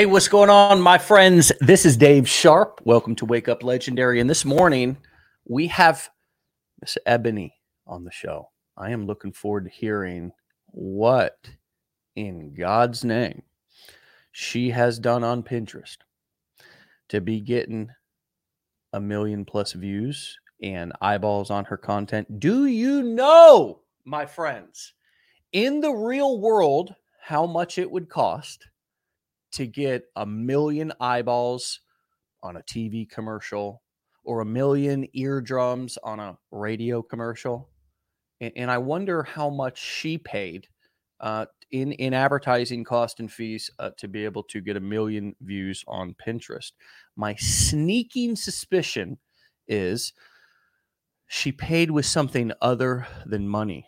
Hey, what's going on, my friends? This is Dave Sharp. Welcome to Wake Up Legendary. And this morning, we have Miss Ebony on the show. I am looking forward to hearing what in God's name she has done on Pinterest to be getting a million plus views and eyeballs on her content. Do you know, my friends, in the real world, how much it would cost to get a million eyeballs on a TV commercial or a million eardrums on a radio commercial. And, and I wonder how much she paid uh, in, in advertising cost and fees uh, to be able to get a million views on Pinterest. My sneaking suspicion is she paid with something other than money.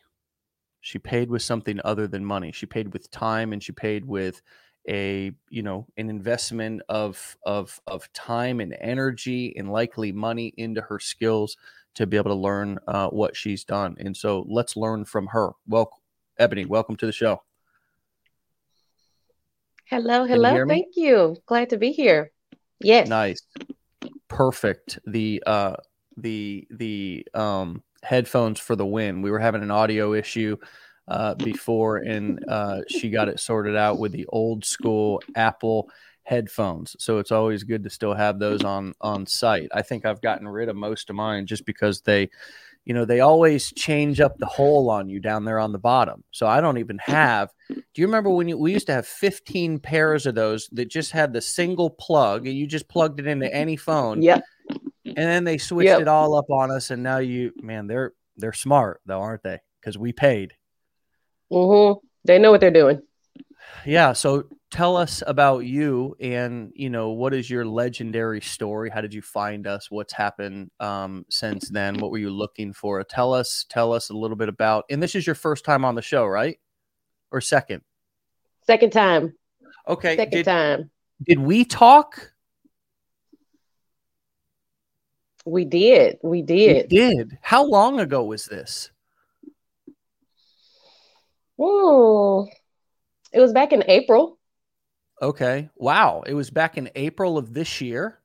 She paid with something other than money. She paid with time and she paid with a you know an investment of of of time and energy and likely money into her skills to be able to learn uh, what she's done. And so let's learn from her. Well ebony welcome to the show. Hello hello. you thank you. Glad to be here. Yes. Nice. Perfect. The uh the the um headphones for the win. We were having an audio issue uh, before, and uh, she got it sorted out with the old school Apple headphones. So it's always good to still have those on on site. I think I've gotten rid of most of mine just because they, you know, they always change up the hole on you down there on the bottom. So I don't even have. Do you remember when you, we used to have 15 pairs of those that just had the single plug and you just plugged it into any phone? Yeah. And then they switched yep. it all up on us, and now you, man, they're they're smart though, aren't they? Because we paid. Mm-hmm. They know what they're doing. Yeah. So tell us about you and you know what is your legendary story? How did you find us? What's happened um, since then? What were you looking for? Tell us tell us a little bit about and this is your first time on the show right? Or second? Second time. Okay second did, time. did we talk? We did. We did. We did. How long ago was this Oh, it was back in April. Okay. Wow. It was back in April of this year.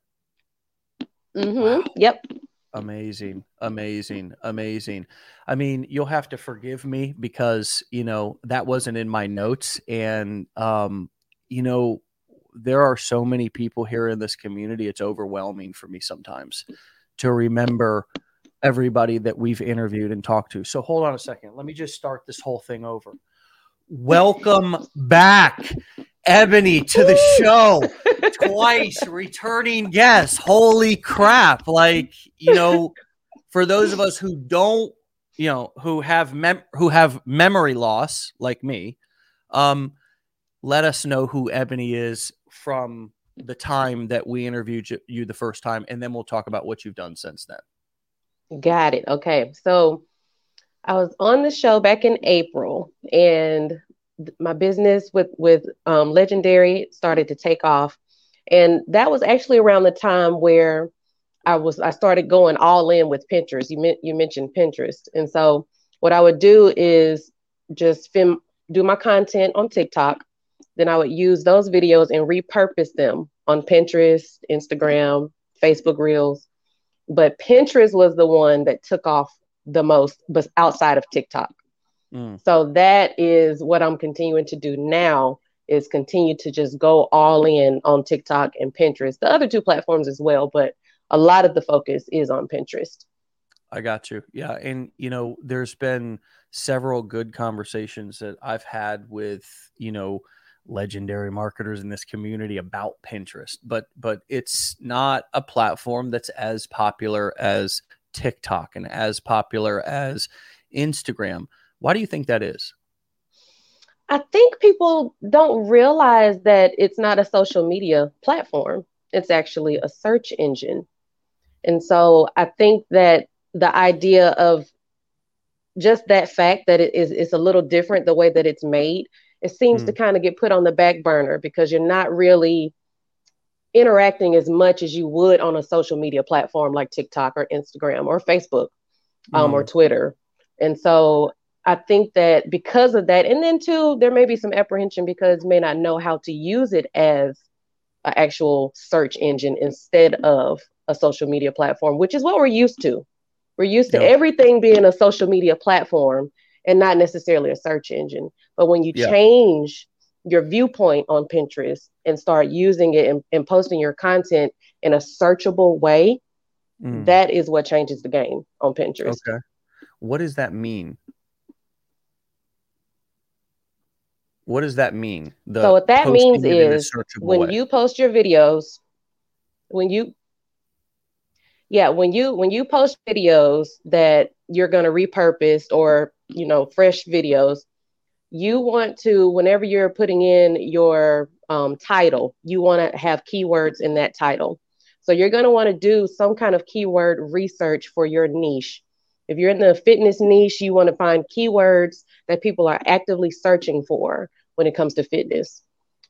Mm-hmm. Wow. Yep. Amazing. Amazing. Amazing. I mean, you'll have to forgive me because, you know, that wasn't in my notes. And, um, you know, there are so many people here in this community. It's overwhelming for me sometimes to remember everybody that we've interviewed and talked to. So hold on a second. Let me just start this whole thing over. Welcome back, Ebony, to the show. Twice returning guest. Holy crap. Like, you know, for those of us who don't, you know, who have mem- who have memory loss like me, um, let us know who Ebony is from the time that we interviewed you the first time, and then we'll talk about what you've done since then. Got it. Okay. So I was on the show back in April and my business with with um, Legendary started to take off. And that was actually around the time where I was I started going all in with Pinterest. You meant you mentioned Pinterest. And so what I would do is just film do my content on TikTok. Then I would use those videos and repurpose them on Pinterest, Instagram, Facebook Reels but Pinterest was the one that took off the most, but outside of TikTok. Mm. So that is what I'm continuing to do now is continue to just go all in on TikTok and Pinterest, the other two platforms as well, but a lot of the focus is on Pinterest. I got you. Yeah, and you know, there's been several good conversations that I've had with, you know, legendary marketers in this community about Pinterest, but but it's not a platform that's as popular as TikTok and as popular as Instagram. Why do you think that is? I think people don't realize that it's not a social media platform. It's actually a search engine. And so I think that the idea of just that fact that it is it's a little different the way that it's made it seems mm. to kind of get put on the back burner because you're not really interacting as much as you would on a social media platform like TikTok or Instagram or Facebook um, mm. or Twitter. And so I think that because of that, and then too, there may be some apprehension because may not know how to use it as an actual search engine instead of a social media platform, which is what we're used to. We're used to everything being a social media platform and not necessarily a search engine. But when you change your viewpoint on Pinterest and start using it and, and posting your content in a searchable way, mm. that is what changes the game on Pinterest. Okay. What does that mean? What does that mean? The so what that means is when way. you post your videos, when you yeah, when you when you post videos that you're going to repurpose or, you know, fresh videos, you want to whenever you're putting in your um, title, you want to have keywords in that title. So you're going to want to do some kind of keyword research for your niche. If you're in the fitness niche, you want to find keywords that people are actively searching for when it comes to fitness,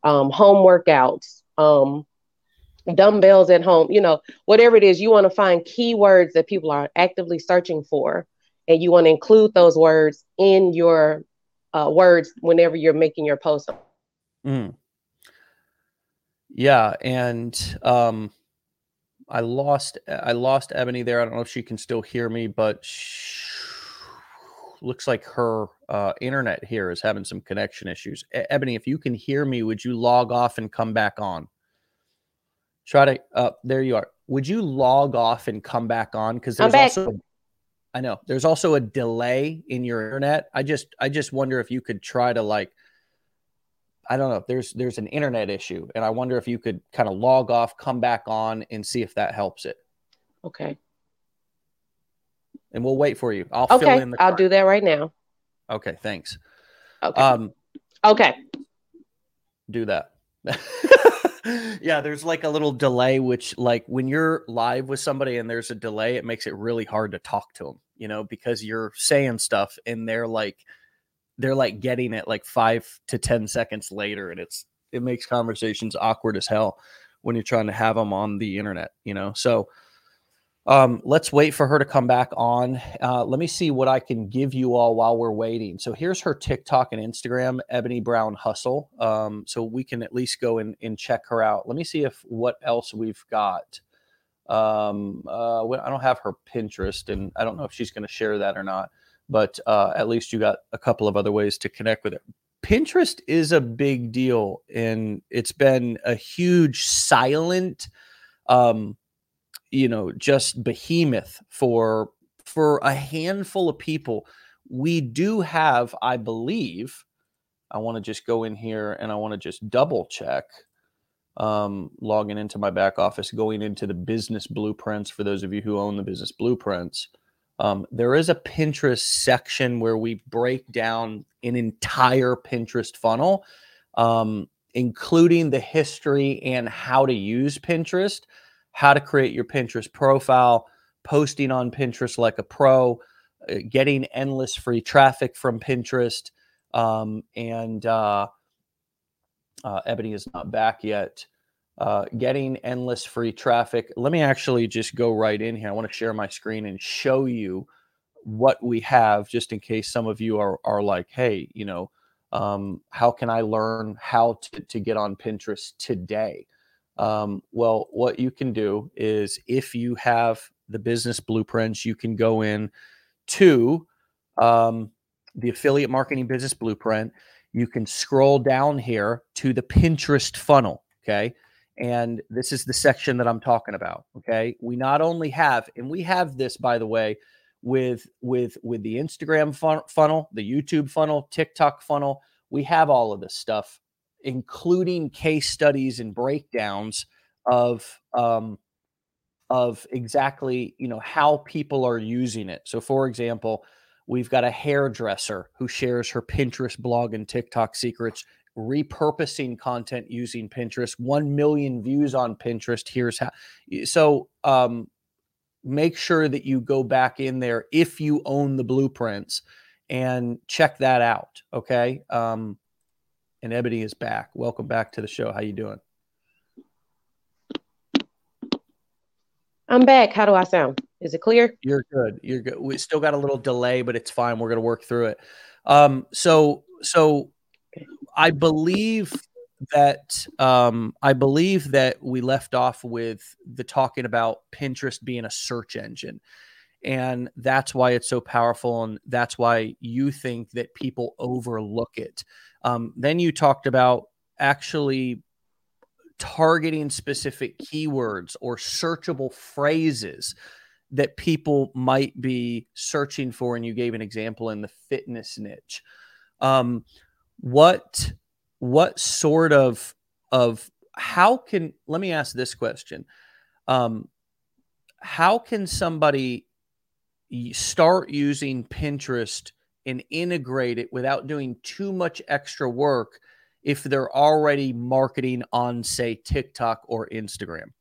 um, home workouts, um, dumbbells at home, you know, whatever it is, you want to find keywords that people are actively searching for. And you want to include those words in your uh, words whenever you're making your post. Mm. Yeah. And um, I lost I lost Ebony there. I don't know if she can still hear me, but looks like her uh, internet here is having some connection issues. E- Ebony, if you can hear me, would you log off and come back on? Try to. Uh, there you are. Would you log off and come back on? Because there's also. I know there's also a delay in your internet. I just I just wonder if you could try to like I don't know. There's there's an internet issue, and I wonder if you could kind of log off, come back on, and see if that helps it. Okay. And we'll wait for you. I'll okay. fill in the. I'll do that right now. Okay. Thanks. Okay. Um. Okay. Do that. yeah, there's like a little delay, which like when you're live with somebody and there's a delay, it makes it really hard to talk to them. You know, because you're saying stuff and they're like they're like getting it like five to 10 seconds later. And it's, it makes conversations awkward as hell when you're trying to have them on the internet, you know? So, um, let's wait for her to come back on. Uh, let me see what I can give you all while we're waiting. So here's her TikTok and Instagram, Ebony Brown Hustle. Um, so we can at least go and, and check her out. Let me see if what else we've got. Um, uh, I don't have her Pinterest, and I don't know if she's going to share that or not but uh, at least you got a couple of other ways to connect with it. Pinterest is a big deal, and it's been a huge silent, um, you know, just behemoth for for a handful of people. We do have, I believe, I want to just go in here and I want to just double check. Um, logging into my back office, going into the business blueprints for those of you who own the business blueprints. Um, there is a Pinterest section where we break down an entire Pinterest funnel, um, including the history and how to use Pinterest, how to create your Pinterest profile, posting on Pinterest like a pro, uh, getting endless free traffic from Pinterest. Um, and uh, uh, Ebony is not back yet uh, getting endless free traffic. Let me actually just go right in here. I want to share my screen and show you what we have, just in case some of you are are like, hey, you know, um, how can I learn how to, to get on Pinterest today? Um, well, what you can do is if you have the business blueprints, you can go in to um, the affiliate marketing business blueprint. You can scroll down here to the Pinterest funnel. Okay and this is the section that I'm talking about. Okay. We not only have, and we have this, by the way, with with with the Instagram fun- funnel, the YouTube funnel, TikTok funnel. We have all of this stuff, including case studies and breakdowns of um, of exactly you know how people are using it. So, for example, we've got a hairdresser who shares her Pinterest blog and TikTok secrets repurposing content using Pinterest, 1 million views on Pinterest. Here's how. So, um, make sure that you go back in there if you own the blueprints and check that out. Okay. Um, and Ebony is back. Welcome back to the show. How you doing? I'm back. How do I sound? Is it clear? You're good. You're good. We still got a little delay, but it's fine. We're going to work through it. Um, so, so I believe that um, I believe that we left off with the talking about Pinterest being a search engine. And that's why it's so powerful. And that's why you think that people overlook it. Um, then you talked about actually targeting specific keywords or searchable phrases that people might be searching for. And you gave an example in the fitness niche. Um, what what sort of of how can let me ask this question um, how can somebody start using pinterest and integrate it without doing too much extra work if they're already marketing on say tiktok or instagram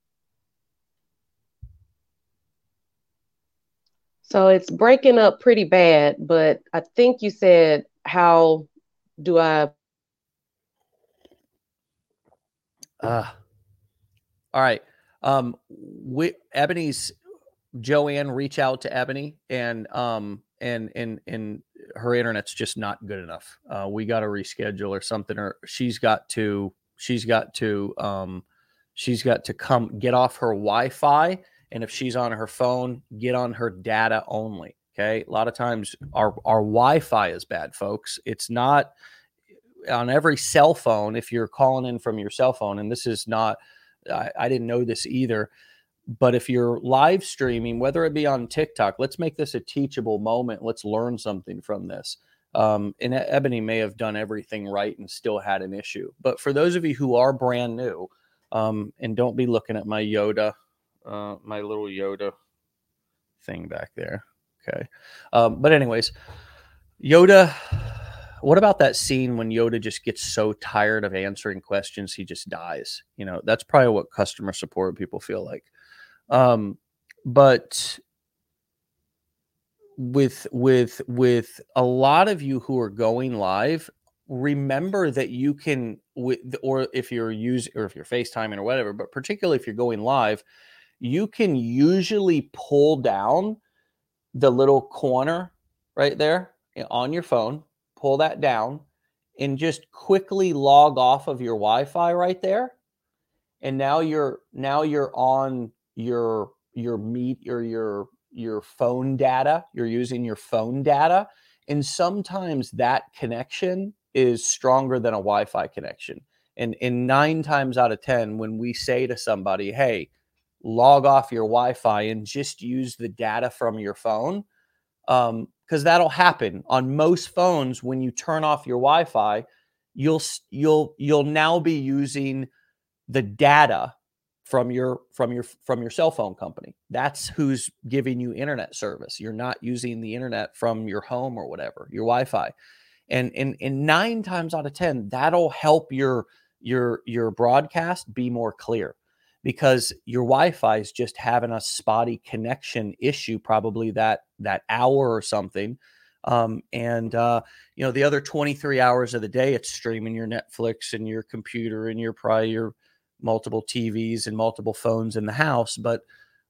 so it's breaking up pretty bad but i think you said how do i Uh, all right. Um, we, Ebony's Joanne reach out to Ebony and um and and and her internet's just not good enough. Uh, we got to reschedule or something, or she's got to she's got to um she's got to come get off her Wi-Fi, and if she's on her phone, get on her data only. Okay, a lot of times our our Wi-Fi is bad, folks. It's not on every cell phone, if you're calling in from your cell phone, and this is not, I, I didn't know this either, but if you're live streaming, whether it be on TikTok, let's make this a teachable moment. Let's learn something from this. Um, and Ebony may have done everything right and still had an issue. But for those of you who are brand new, um, and don't be looking at my Yoda, uh, my little Yoda thing back there. Okay. Um, but, anyways, Yoda what about that scene when Yoda just gets so tired of answering questions he just dies? You know, that's probably what customer support people feel like. Um, but with with with a lot of you who are going live, remember that you can with or if you're using or if you're FaceTiming or whatever, but particularly if you're going live, you can usually pull down the little corner right there eh, on your phone pull that down and just quickly log off of your Wi-Fi right there. And now you're now you're on your your meet or your your phone data. You're using your phone data. And sometimes that connection is stronger than a Wi-Fi connection. And in nine times out of 10, when we say to somebody, hey, log off your Wi-Fi and just use the data from your phone, um, because that'll happen on most phones when you turn off your Wi-Fi. You'll you'll you'll now be using the data from your from your from your cell phone company. That's who's giving you internet service. You're not using the internet from your home or whatever, your Wi-Fi. And and and 9 times out of 10 that'll help your your your broadcast be more clear because your Wi-Fi is just having a spotty connection issue, probably that that hour or something. Um, and uh, you know, the other 23 hours of the day, it's streaming your Netflix and your computer and your probably your multiple TVs and multiple phones in the house. But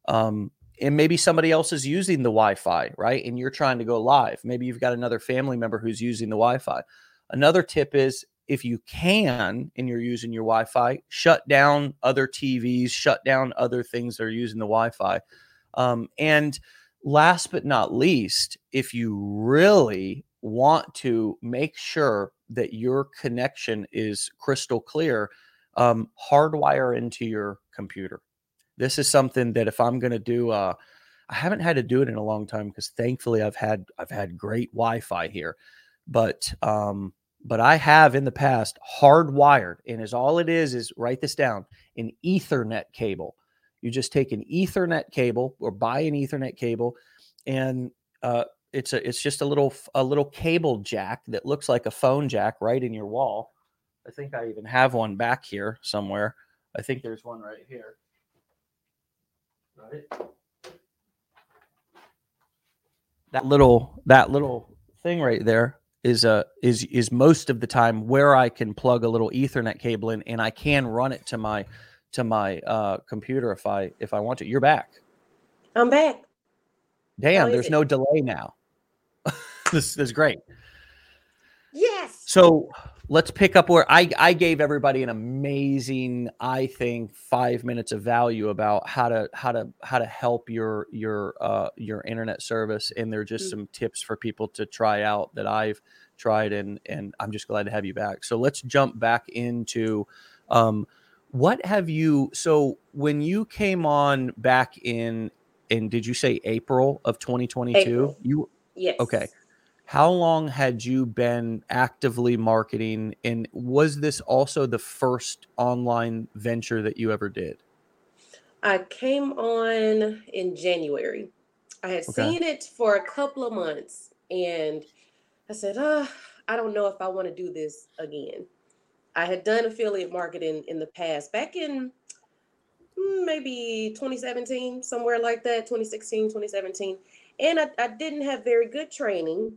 um, and maybe somebody else is using the Wi-Fi, right? And you're trying to go live. Maybe you've got another family member who's using the Wi-Fi. Another tip is if you can and you're using your Wi-Fi, shut down other TVs, shut down other things that are using the Wi-Fi. Um, and last but not least, if you really want to make sure that your connection is crystal clear, um, hardwire into your computer. This is something that if I'm going to do, uh, I haven't had to do it in a long time because thankfully I've had I've had great Wi-Fi here, but um, but I have in the past hardwired, and is all it is is write this down an Ethernet cable. You just take an Ethernet cable or buy an Ethernet cable, and uh, it's a it's just a little a little cable jack that looks like a phone jack right in your wall. I think I even have one back here somewhere. I think there's one right here. Right. That little that little thing right there is a uh, is is most of the time where I can plug a little Ethernet cable in, and I can run it to my to my uh, computer if I if I want to. You're back. I'm back. Damn, there's it? no delay now. this, this is great. Yes. So let's pick up where I, I gave everybody an amazing, I think, five minutes of value about how to how to how to help your your uh, your internet service, and there are just mm-hmm. some tips for people to try out that I've tried, and and I'm just glad to have you back. So let's jump back into um, what have you. So when you came on back in, in did you say April of 2022? April. You yes. Okay how long had you been actively marketing and was this also the first online venture that you ever did? I came on in january. I had okay. seen it for a couple of months and i said oh, i don't know if i want to do this again. I had done affiliate marketing in the past back in hmm, maybe 2017 somewhere like that 2016 2017 and I, I didn't have very good training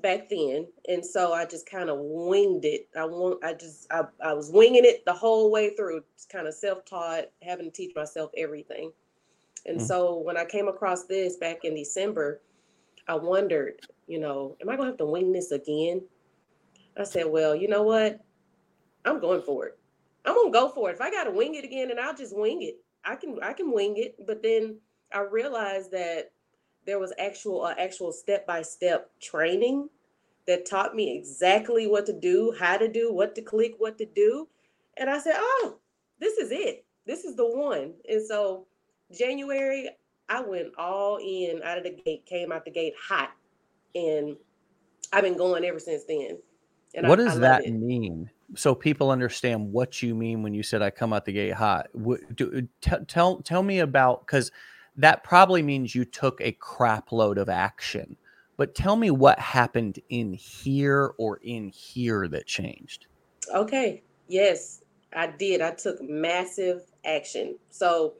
back then and so i just kind of winged it. I want i just I, I was winging it the whole way through just kind of self-taught having to teach myself everything. And mm. so when i came across this back in december i wondered you know am i gonna have to wing this again? I said well you know what? I'm going for it. I'm gonna go for it. If i gotta wing it again and i'll just wing it. I can i can wing it. But then i realized that there was actual uh, actual step by step training that taught me exactly what to do, how to do, what to click, what to do. And I said, "Oh, this is it. This is the one." And so January, I went all in out of the gate, came out the gate hot, and I've been going ever since then. And what I, does I that it. mean? So people understand what you mean when you said I come out the gate hot. What, do, t- tell tell me about because that probably means you took a crap load of action. But tell me what happened in here or in here that changed. Okay. Yes, I did. I took massive action. So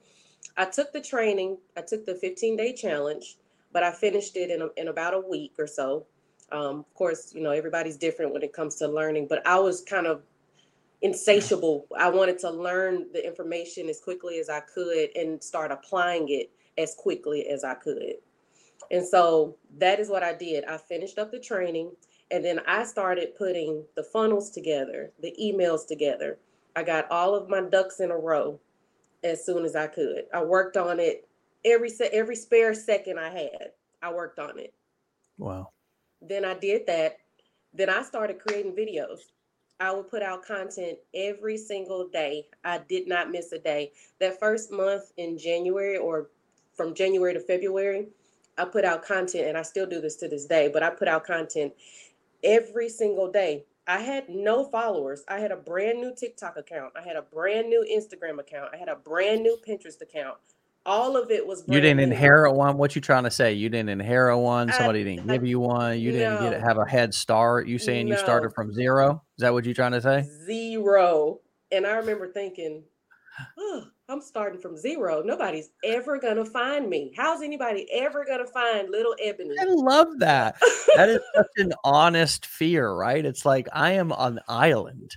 I took the training, I took the 15 day challenge, but I finished it in, a, in about a week or so. Um, of course, you know, everybody's different when it comes to learning, but I was kind of insatiable. I wanted to learn the information as quickly as I could and start applying it as quickly as I could. And so that is what I did. I finished up the training and then I started putting the funnels together, the emails together. I got all of my ducks in a row as soon as I could. I worked on it every every spare second I had. I worked on it. Wow. Then I did that. Then I started creating videos. I would put out content every single day. I did not miss a day. That first month in January or from January to February, I put out content and I still do this to this day, but I put out content every single day. I had no followers. I had a brand new TikTok account. I had a brand new Instagram account. I had a brand new Pinterest account. All of it was You didn't new. inherit one. What you trying to say? You didn't inherit one. Somebody I, didn't give you one. You didn't no, get have a head start. You saying no. you started from zero? Is that what you're trying to say? Zero. And I remember thinking, oh, I'm starting from zero. Nobody's ever gonna find me. How's anybody ever gonna find little Ebony? I love that. that is such an honest fear, right? It's like I am on an island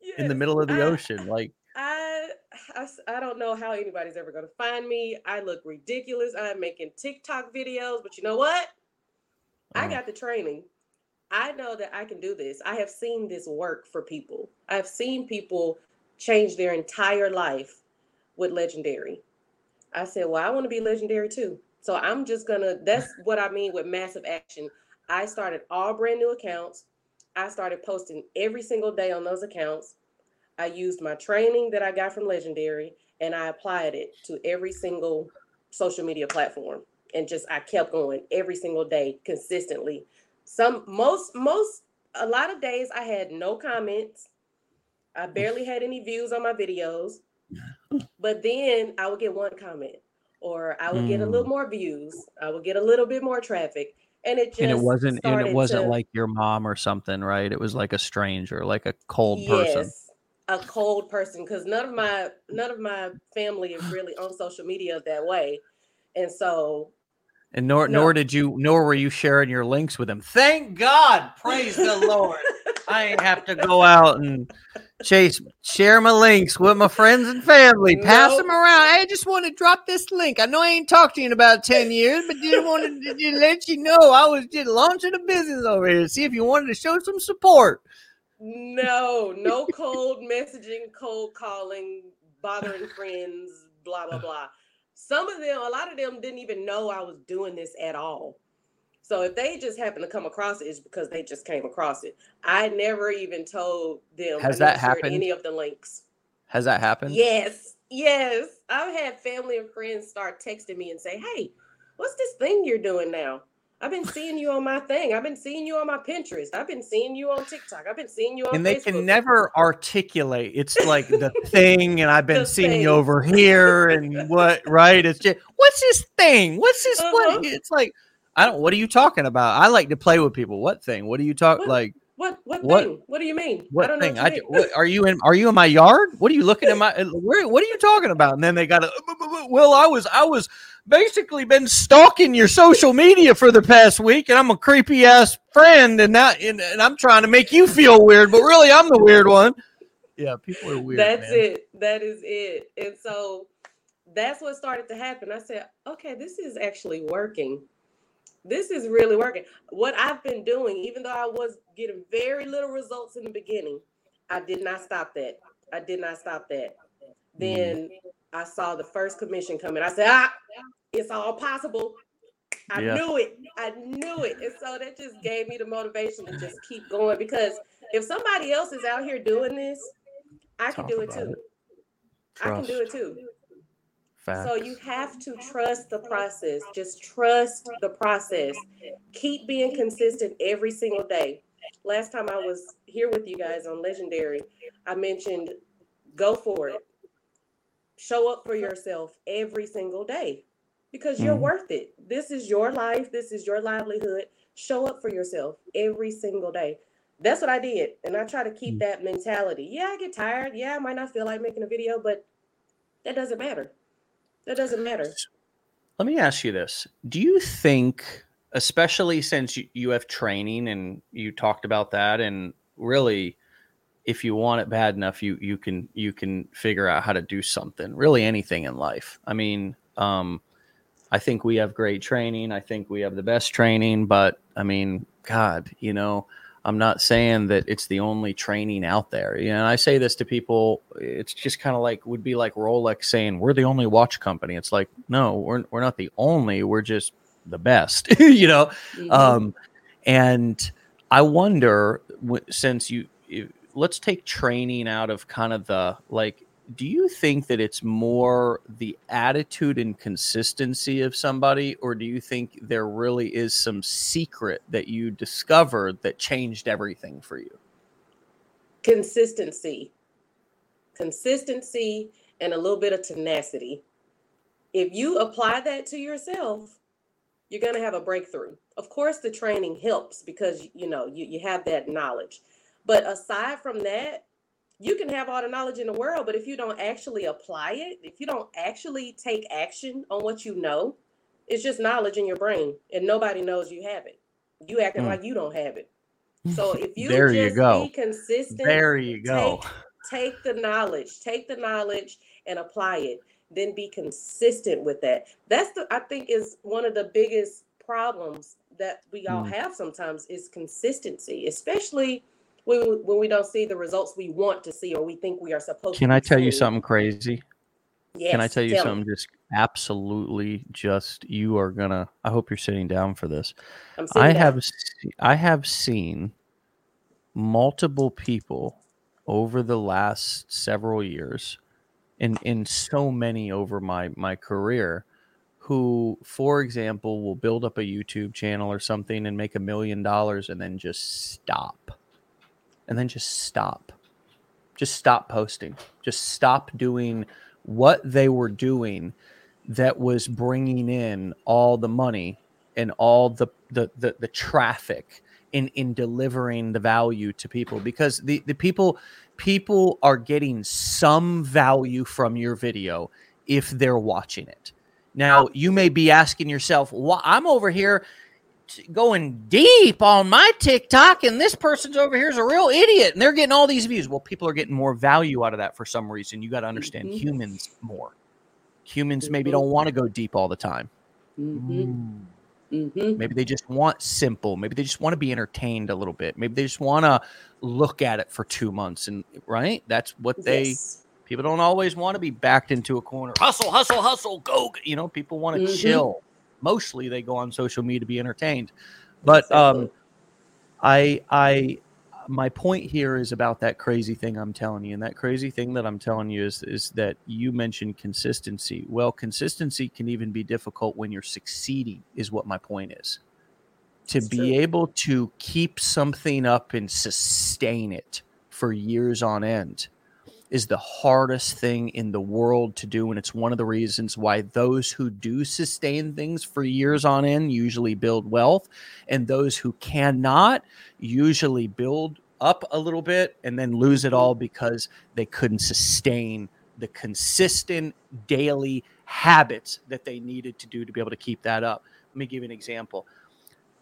yes, in the middle of the I, ocean. Like I, I, I don't know how anybody's ever gonna find me. I look ridiculous. I'm making TikTok videos, but you know what? Oh. I mm. got the training. I know that I can do this. I have seen this work for people. I've seen people change their entire life with legendary. I said, well, I want to be legendary too. So I'm just gonna. That's what I mean with massive action. I started all brand new accounts. I started posting every single day on those accounts. I used my training that I got from Legendary and I applied it to every single social media platform. And just I kept going every single day consistently. Some most most a lot of days I had no comments. I barely had any views on my videos. But then I would get one comment, or I would mm. get a little mm. more views. I would get a little bit more traffic, and it just and it wasn't and it wasn't to, like your mom or something, right? It was like a stranger, like a cold yes, person. A cold person, because none of my none of my family is really on social media that way, and so and nor no. nor did you nor were you sharing your links with them. Thank God, praise the Lord. I ain't have to go out and chase share my links with my friends and family. Pass nope. them around. I just want to drop this link. I know I ain't talked to you in about 10 years, but did want to did let you know I was just launching a business over here. See if you wanted to show some support. No, no cold messaging, cold calling, bothering friends, blah blah blah. Some of them, a lot of them didn't even know I was doing this at all. So if they just happen to come across it, it's because they just came across it. I never even told them. Has that happened? Any of the links? Has that happened? Yes, yes. I've had family and friends start texting me and say, "Hey, what's this thing you're doing now? I've been seeing you on my thing. I've been seeing you on my Pinterest. I've been seeing you on TikTok. I've been seeing you on." And they Facebook. can never articulate. It's like the thing, and I've been The seeing thing. you over here, and what? Right? It's just what's this thing? What's this? What? Uh-huh. It's like I don't. What are you talking about? I like to play with people. What thing? What are you talk What? like? What what, What- thing? What do you mean? I What don't know thing? what I, you d- mean. what, are you in? Are you in my yard? What are you looking at my? Where? What are you talking about? And then they got to. Well, I was. I was basically been stalking your social media for the past week, and I'm a creepy ass friend, and that, and, and I'm trying to make you feel weird, but really, I'm the weird one. Yeah, people are weird. that's man. it. That is it. And so that's what started to happen. I said, okay, this is actually working. This is really working. What I've been doing, even though I was getting very little results in the beginning, I did not stop that. I did not stop that. Then I saw the first commission coming. I said, ah, it's all possible. I Yeah. knew it. I knew it. And so that just gave me the motivation to just keep going because if somebody else is out here doing this, I can do it too. it. I can do it too. Facts. So you have to trust the process. Just trust the process. Keep being consistent every single day. Last time I was here with you guys on Legendary, I mentioned go for it. Show up for yourself every single day because you're Mhm. worth it. This is your life, this is your livelihood. Show up for yourself every single day. That's what I did. And I try to keep Mm. that mentality. Yeah, I get tired. Yeah, I might not feel like making a video, but that doesn't matter. That doesn't matter. Let me ask you this. Do you think, especially since you, you have training and you talked about that, and really, if you want it bad enough, you you can you can figure out how to do something. Really, anything in life. I mean, um, I think we have great training. I think we have the best training, but I mean, God, you know, I'm not saying that it's the only training out there. You know, and I say this to people. It's just kind of like would be like Rolex saying we're the only watch company. It's like no, we're we're not the only. We're just the best. you know, Mhm. um, and I wonder since you, you let's take training out of kind of the like. Do you think that it's more the attitude and consistency of somebody, or do you think there really is some secret that you discovered that changed everything for you? consistency. Consistency and a little bit of tenacity. If you apply that to yourself you're going to have a breakthrough. Of course the training helps because you know you, you have that knowledge. But aside from that you can have all the knowledge in the world but if you don't actually apply it if you don't actually take action on what you know it's just knowledge in your brain and nobody knows you have it you acting Mm. like you don't have it so if you There you go. be consistent There you go. take the knowledge take the knowledge and apply it then be consistent with that that's the i think is one of the biggest problems that we all Mm. have sometimes is consistency especially when, when we don't see the results we want to see or we think we are supposed to Can to I be tell you seeing. something crazy? yes, Can I tell you me. something just absolutely just you are gonna I hope you're sitting down for this. I'm sitting I down. have se- I have seen multiple people over the last several years and in so many over my my career who for example will build up a YouTube channel or something and make a million dollars and then just stop. And then just stop. Just stop posting. Just stop doing what they were doing that was bringing in all the money and all the the the, the traffic in in delivering the value to people because the the people people are getting some value from your video if they're watching it now you may be asking yourself why i'm over here going deep on my tiktok and this person's over here is a real idiot and they're getting all these views well people are getting more value out of that for some reason you got to understand Mhm. humans more humans maybe Mhm. don't want to go deep all the time Mhm. Mm. Mm-hmm. Maybe they just want simple. Maybe they just want to be entertained a little bit. Maybe they just want to look at it for two months. And right, that's what they. Yes. People don't always want to be backed into a corner. Hustle, hustle, hustle, go. You know, people want to mm-hmm. chill. Mostly, they go on social media to be entertained. But um, I, I, my point here is about that crazy thing I'm telling you, and that crazy thing that I'm telling you is is that you mentioned consistency. Well, consistency can even be difficult when you're succeeding. Is what my point is. To That's be true. able to keep something up and sustain it for years on end is the hardest thing in the world to do. And it's one of the reasons why those who do sustain things for years on end usually build wealth, and those who cannot usually build up a little bit and then lose it all because they couldn't sustain the consistent daily habits that they needed to do to be able to keep that up. Let me give you an example.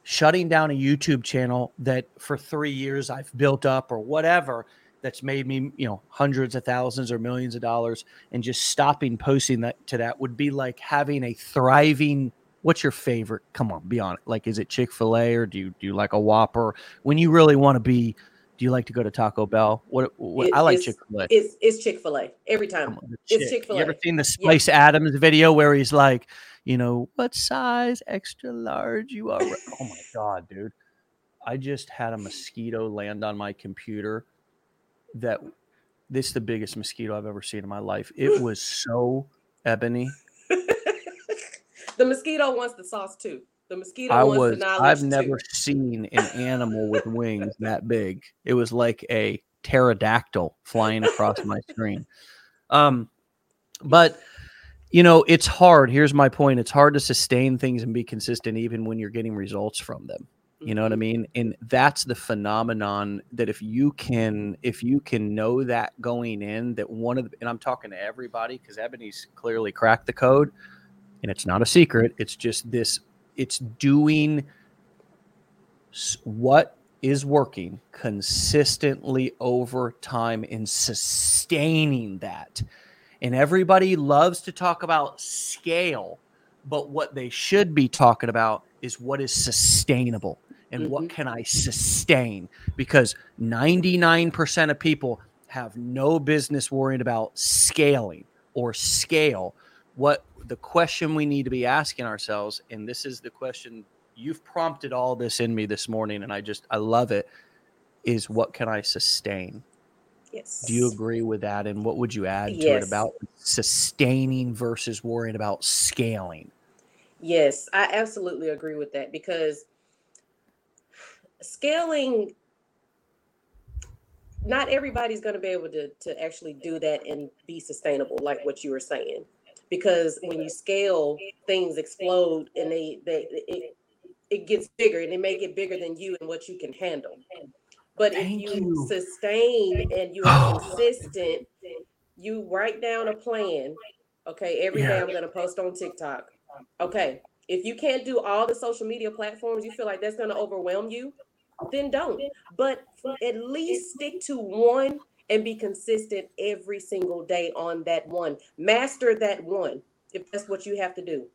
Shutting down a YouTube channel that for three years I've built up or whatever that's made me, you know, hundreds of thousands or millions of dollars and just stopping posting that to that would be like having a thriving what's your favorite? Come on, be honest. Like is it Chick-fil-A or do you do you like a Whopper? When you really want to be do you like to go to Taco Bell? What, what it, I like Chick Fil A. It's it's Chick Fil A every time. On, it's Chick Fil A. You ever seen the Spice yeah. Adams video where he's like, you know, what size extra large you are? oh my god, dude! I just had a mosquito land on my computer that this is the biggest mosquito I've ever seen in my life. It was so ebony. the mosquito wants the sauce too. The mosquito wants the knowledge. I was. I've never too. seen an animal with wings that big. It was like a pterodactyl flying across my screen. Um, but you know, it's hard. Here's my point: it's hard to sustain things and be consistent, even when you're getting results from them. You know what I mm-hmm. mean? And that's the phenomenon that if you can if you can know that going in that one of the and I'm talking to everybody because Ebony's clearly cracked the code and it's not a secret. It's just this it's doing what is working consistently over time and sustaining that. And everybody loves to talk about scale, but what they should be talking about is what is sustainable and mm-hmm. what can I sustain? Because 99% of people have no business worrying about scaling or scale. What the question we need to be asking ourselves, and this is the question you've prompted all this in me this morning, and I just I love it, is what can I sustain? Yes. Do you agree with that? And what would you add yes. to it about sustaining versus worrying about scaling? Yes, I absolutely agree with that because scaling not everybody's going to be able to, to actually do that and be sustainable like what you were saying. Because when you scale things explode and they they it, it gets bigger and it may get bigger than you and what you can handle. But Thank if you, you, sustain and you are oh. consistent you write down a plan okay every yeah. day i'm going to post on tiktok. Okay if you can't do all the social media platforms you feel like that's going to overwhelm you then don't. But at least stick to one and be consistent every single day on that one. Master that one if that's what you have to do.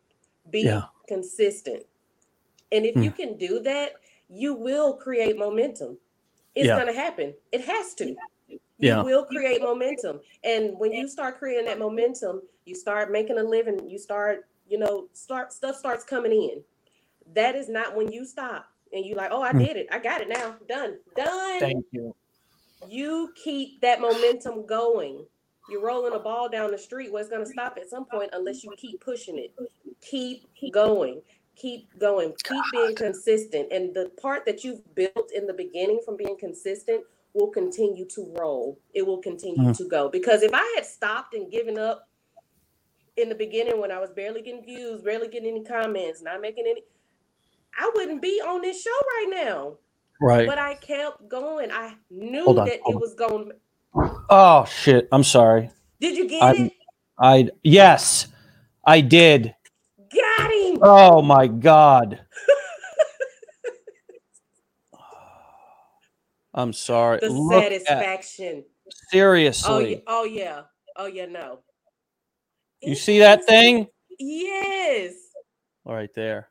Be yeah. consistent. And if hmm. you can do that, you will create momentum. It's yeah. going to happen. It has to. You yeah. will create momentum. And when you start creating that momentum, you start making a living, you start, you know, start stuff starts coming in. That is not when you stop and you like, oh, I hmm. did it. I got it now. Done. Done. Thank you. You keep that momentum going. You're rolling a ball down the street. Well, it's going to stop at some point unless you keep pushing it. Keep going. Keep going. Keep being consistent. And the part that you've built in the beginning from being consistent will continue to roll. It will continue mm. to go. Because if I had stopped and given up in the beginning when I was barely getting views, barely getting any comments, not making any, I wouldn't be on this show right now. Right. But I kept going. I knew on, that it was going. Oh shit! I'm sorry. Did you get I, it? I yes, I did. Got him. Oh my god. I'm sorry. The Look satisfaction. At, seriously. Oh, oh yeah. Oh yeah. No. You see that thing? Yes. All right there.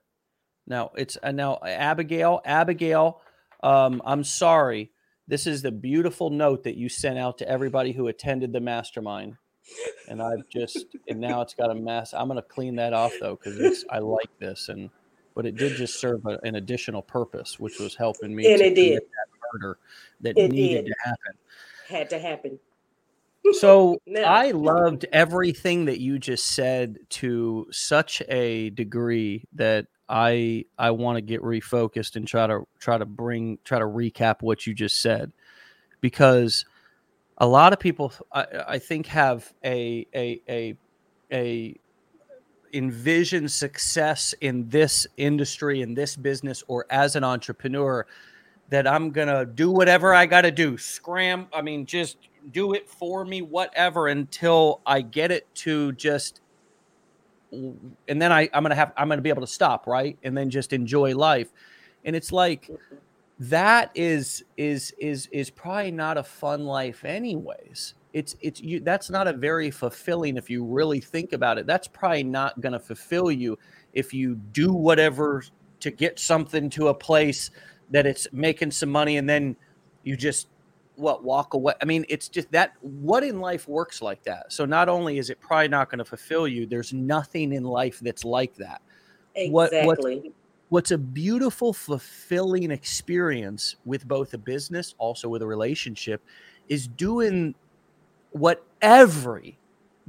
Now it's uh, now Abigail. Abigail, um, I'm sorry. This is the beautiful note that you sent out to everybody who attended the mastermind, and I've just and now it's got a mess. I'm gonna clean that off though because I like this and but it did just serve a, an additional purpose, which was helping me. And it did. That murder that It needed did. to happen. Had to happen. So No. I loved everything that you just said to such a degree that I I want to get refocused and try to try to bring try to recap what you just said because a lot of people I, I think have a a a a envision success in this industry in this business or as an entrepreneur that I'm gonna do whatever I gotta do. Scram, I mean, just do it for me, whatever, until I get it to just and then I, I'm gonna have I'm gonna be able to stop, right? And then just enjoy life. And it's like that is is is is probably not a fun life anyways. It's it's you that's not a very fulfilling if you really think about it. That's probably not gonna fulfill you if you do whatever to get something to a place that it's making some money and then you just what walk away i mean it's just that what in life works like that so not only is it probably not going to fulfill you there's nothing in life that's like that What- what- Exactly. what's a beautiful fulfilling experience with both a business also with a relationship is doing what every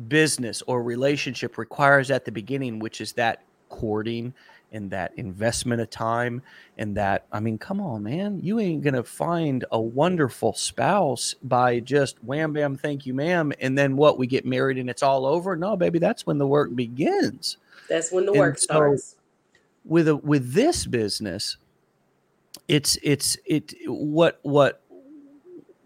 business or relationship requires at the beginning which is that courting and that investment of time and that i mean come on man you ain't gonna find a wonderful spouse by just wham bam thank you ma'am and then what we get married and it's all over no baby that's when the work begins That's when the And work so- starts. with a with this business it's it's it what what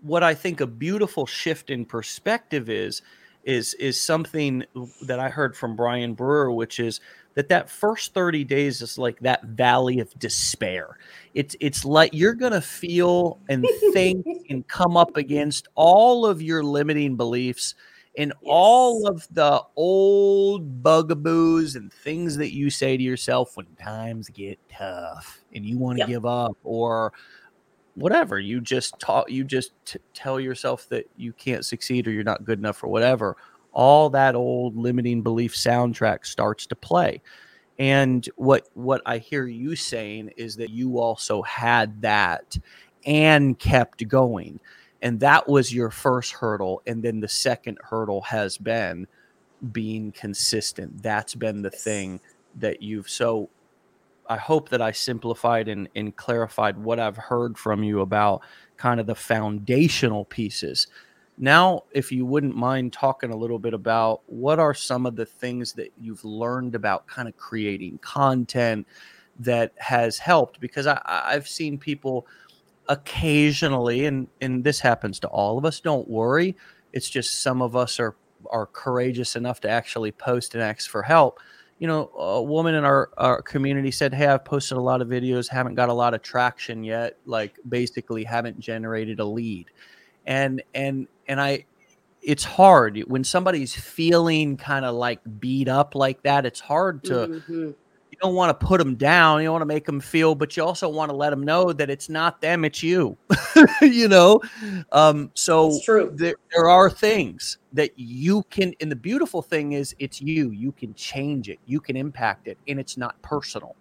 what i think a beautiful shift in perspective is is is something that i heard from brian brewer which is that that first 30 days is like that valley of despair. It's it's like you're gonna feel and think and come up against all of your limiting beliefs and all of the old bugaboos and things that you say to yourself when times get tough and you want to Yep. give up or whatever. You just talk you just t- tell yourself that you can't succeed or you're not good enough or whatever all that old limiting belief soundtrack starts to play. And what what i hear you saying is that you also had that and kept going. And that was your first hurdle. And then the second hurdle has been being consistent. That's been the thing that you've so i hope that i simplified and, and clarified what i've heard from you about kind of the foundational pieces now if you wouldn't mind talking a little bit about what are some of the things that you've learned about kind of creating content that has helped? Because I, i've seen people occasionally and and this happens to all of us don't worry. It's just some of us are are courageous enough to actually post and ask for help. You know a woman in our, our community said hey i've posted a lot of videos haven't got a lot of traction yet like basically haven't generated a lead and and and i it's hard when somebody's feeling kind of like beat up like that it's hard to Mhm. you don't want to put them down. You don't want to make them feel, but you also want to let them know that it's not them, it's you. you know, um, so true. there, there are things that you can. And the beautiful thing is, it's you. You can change it. You can impact it, and it's not personal.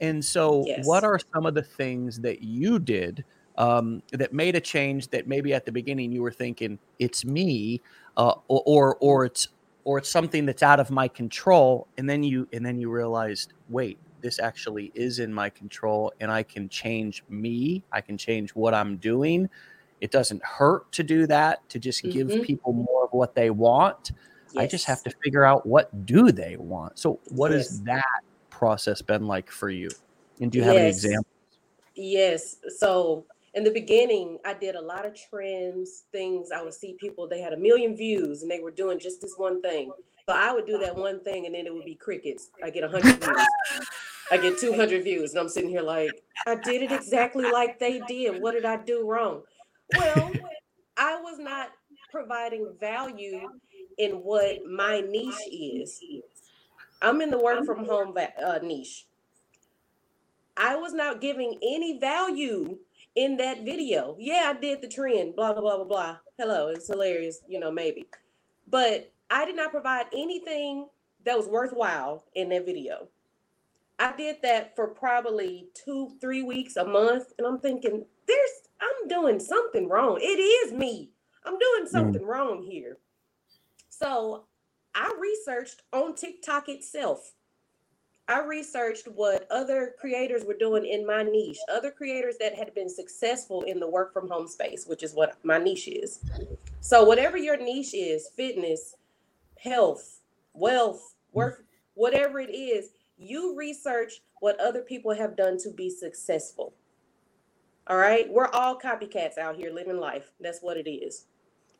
And so, Yes. what are some of the things that you did um, that made a change? That maybe at the beginning you were thinking it's me, uh, or, or or it's or it's something that's out of my control and then you and then you realized wait this actually is in my control and i can change me i can change what i'm doing it doesn't hurt to do that to just give Mhm. people more of what they want i just have to figure out what do they want so what has Yes. that process been like for you and do you have any Yes. examples Yes. So in the beginning, I did a lot of trends, things. I would see people, they had a million views and they were doing just this one thing. So I would do that one thing and then it would be crickets. I get 100 views. I get 200 views. And I'm sitting here like, I did it exactly like they did. What did I do wrong? Well, I was not providing value in what my niche is. I'm in the work from home va- uh, niche. I was not giving any value in that video. Yeah, I did the trend, blah, blah, blah, blah, blah. Hello, it's hilarious, you know, maybe. But I did not provide anything that was worthwhile in that video. I did that for probably two, three weeks, a month, and I'm thinking, there's, I'm doing something wrong. It is me. I'm doing something mm. wrong here. So I researched on TikTok itself. I researched what other creators were doing in my niche, other creators that had been successful in the work from home space, which is what my niche is. So, whatever your niche is fitness, health, wealth, hmm. work, whatever it is you research what other people have done to be successful. All right. We're all copycats out here living life. That's what it is.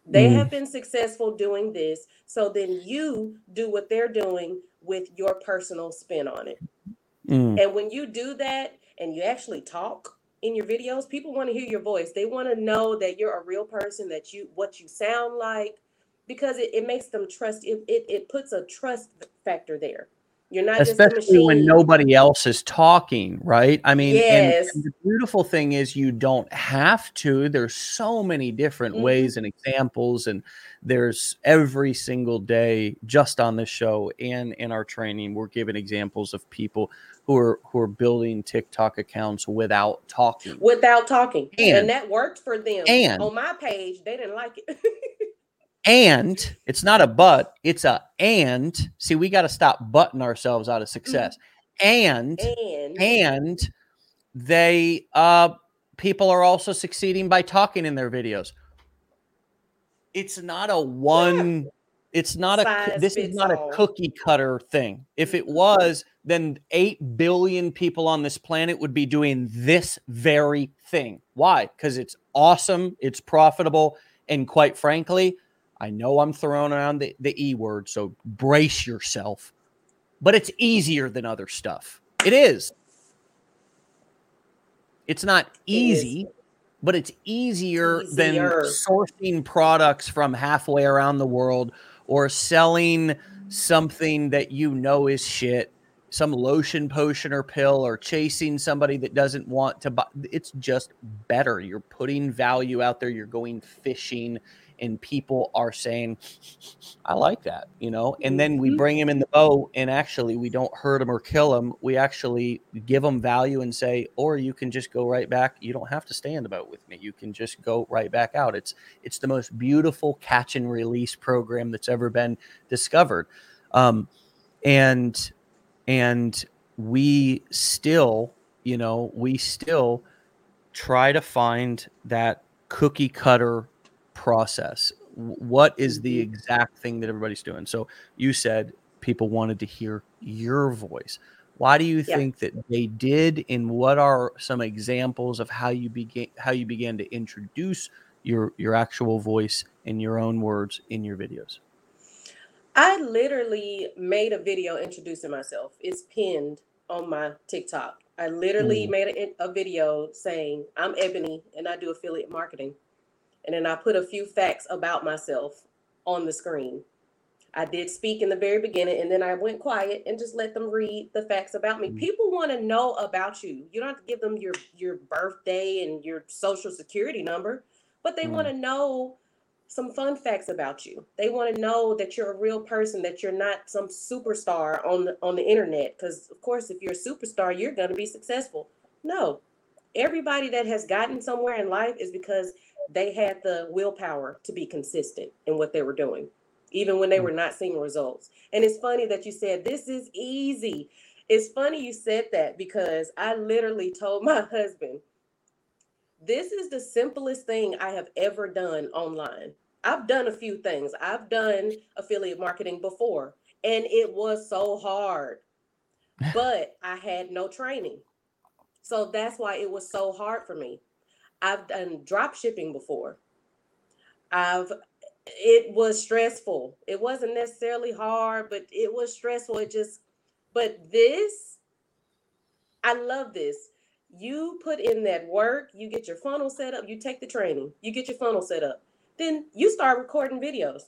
They mm. have been successful doing this. So then you do what they're doing with your personal spin on it. Mm. And when you do that and you actually talk in your videos, people want to hear your voice. They want to know that you're a real person, that you what you sound like, because it, it makes them trust it, it it puts a trust factor there. You're not especially when nobody else is talking, right? I mean, yes. and, and the beautiful thing is you don't have to. There's so many different mm-hmm. ways and examples, and there's every single day just on this show and in our training, we're giving examples of people who are who are building TikTok accounts without talking. Without talking. And, and that worked for them. And on my page, they didn't like it. and it's not a but it's a and. See we got to stop butting ourselves out of success. And and, and they uh people are also succeeding by talking in their videos. It's not a one yeah. it's not Size a this is not all. a cookie cutter thing. If it was then 8 billion people on this planet would be doing this very thing. Why? Because it's awesome it's profitable and quite frankly I know I'm throwing around the, the E word, so brace yourself. But it's easier than other stuff. It is. It's not easy, it but it's easier, easier than sourcing products from halfway around the world or selling something that you know is shit, some lotion potion or pill, or chasing somebody that doesn't want to buy. It's just better. You're putting value out there, you're going fishing and people are saying, I like that, you know, and then we mm-hmm. bring him in the boat and actually we don't hurt him or kill him. We actually give him value and say, or you can just go right back. You don't have to stay in the boat with me. You can just go right back out. It's, it's the most beautiful catch and release program that's ever been discovered. Um, and, and we still, you know, we still try to find that cookie cutter process. What is the mm-hmm. exact thing that everybody's doing? So you said people wanted to hear your voice. Why do you yeah. think that they did and what are some examples of how you began how you began to introduce your your actual voice in your own words in your videos? I literally made a video introducing myself. It's pinned on my tiktok. I literally mm. made a, a video saying i'm ebony and i do affiliate marketing and then I put a few facts about myself on the screen. I did speak in the very beginning and then I went quiet and just let them read the facts about me. Mm-hmm. People want to know about you. You don't have to give them your your birthday and your social security number, but they mm-hmm. want to know some fun facts about you. They want to know that you're a real person, that you're not some superstar on the on the internet because of course if you're a superstar, you're going to be successful. No. Everybody that has gotten somewhere in life is because they had the willpower to be consistent in what they were doing, even when they mm. were not seeing results. And it's funny that you said, This is easy. It's funny you said that because I literally told my husband, This is the simplest thing I have ever done online. I've done a few things, I've done affiliate marketing before, and it was so hard, but I had no training. So that's why it was so hard for me. I've done drop shipping before. I've it was stressful. It wasn't necessarily hard, but it was stressful. It just but this I love this. You put in that work, you get your funnel set up, you take the training, you get your funnel set up. Then you start recording videos.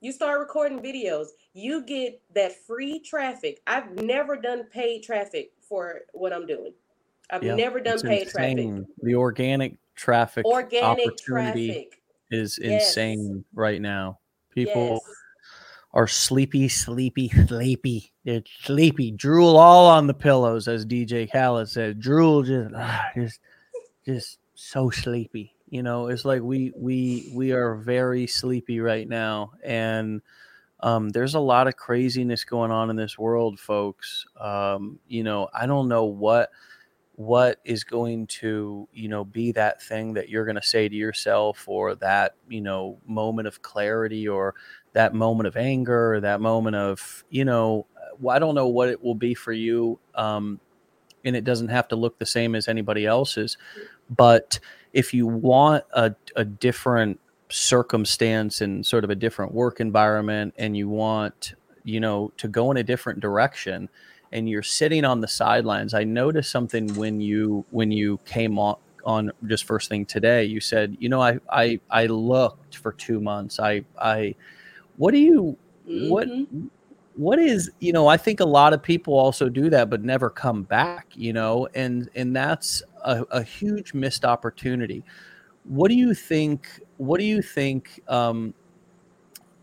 You start recording videos. You get that free traffic. I've never done paid traffic for what I'm doing. I've Yeah, never done paid traffic. The organic traffic Organic opportunity traffic. is Yes. insane right now. People Yes. are sleepy, sleepy, sleepy. They're sleepy. Drool all on the pillows, as DJ Khaled said. Drool just, ah, just, just so sleepy. You know, it's like we we we are very sleepy right now, and um, there's a lot of craziness going on in this world, folks. Um, you know, I don't know what what is going to you know be that thing that you're going to say to yourself or that you know moment of clarity or that moment of anger or that moment of you know i don't know what it will be for you um, and it doesn't have to look the same as anybody else's but if you want a, a different circumstance and sort of a different work environment and you want you know to go in a different direction and you're sitting on the sidelines i noticed something when you when you came on on just first thing today. You said you know i i i looked for two months. I i what do you what Mhm. what is you know i think a lot of people also do that but never come back you know and and that's a, a huge missed opportunity. What do you think what do you think um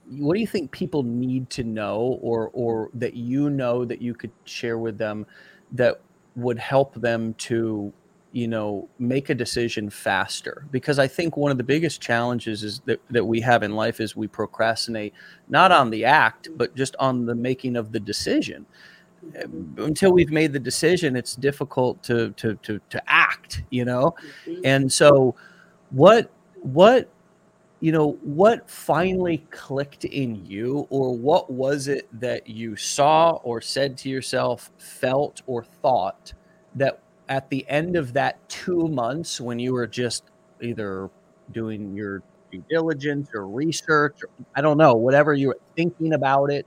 what do you think people need to know or or that you know that you could share with them that would help them to you know make a decision faster? Because i think one of the biggest challenges is that, that we have in life is we procrastinate not on the act but just on the making of the decision. Until we've made the decision it's difficult to to to, to act you know? Mhm. and so what what you know what finally clicked in you or what was it that you saw or said to yourself felt or thought that at the end of that 2 months when you were just either doing your due diligence or research or I don't know whatever you were thinking about it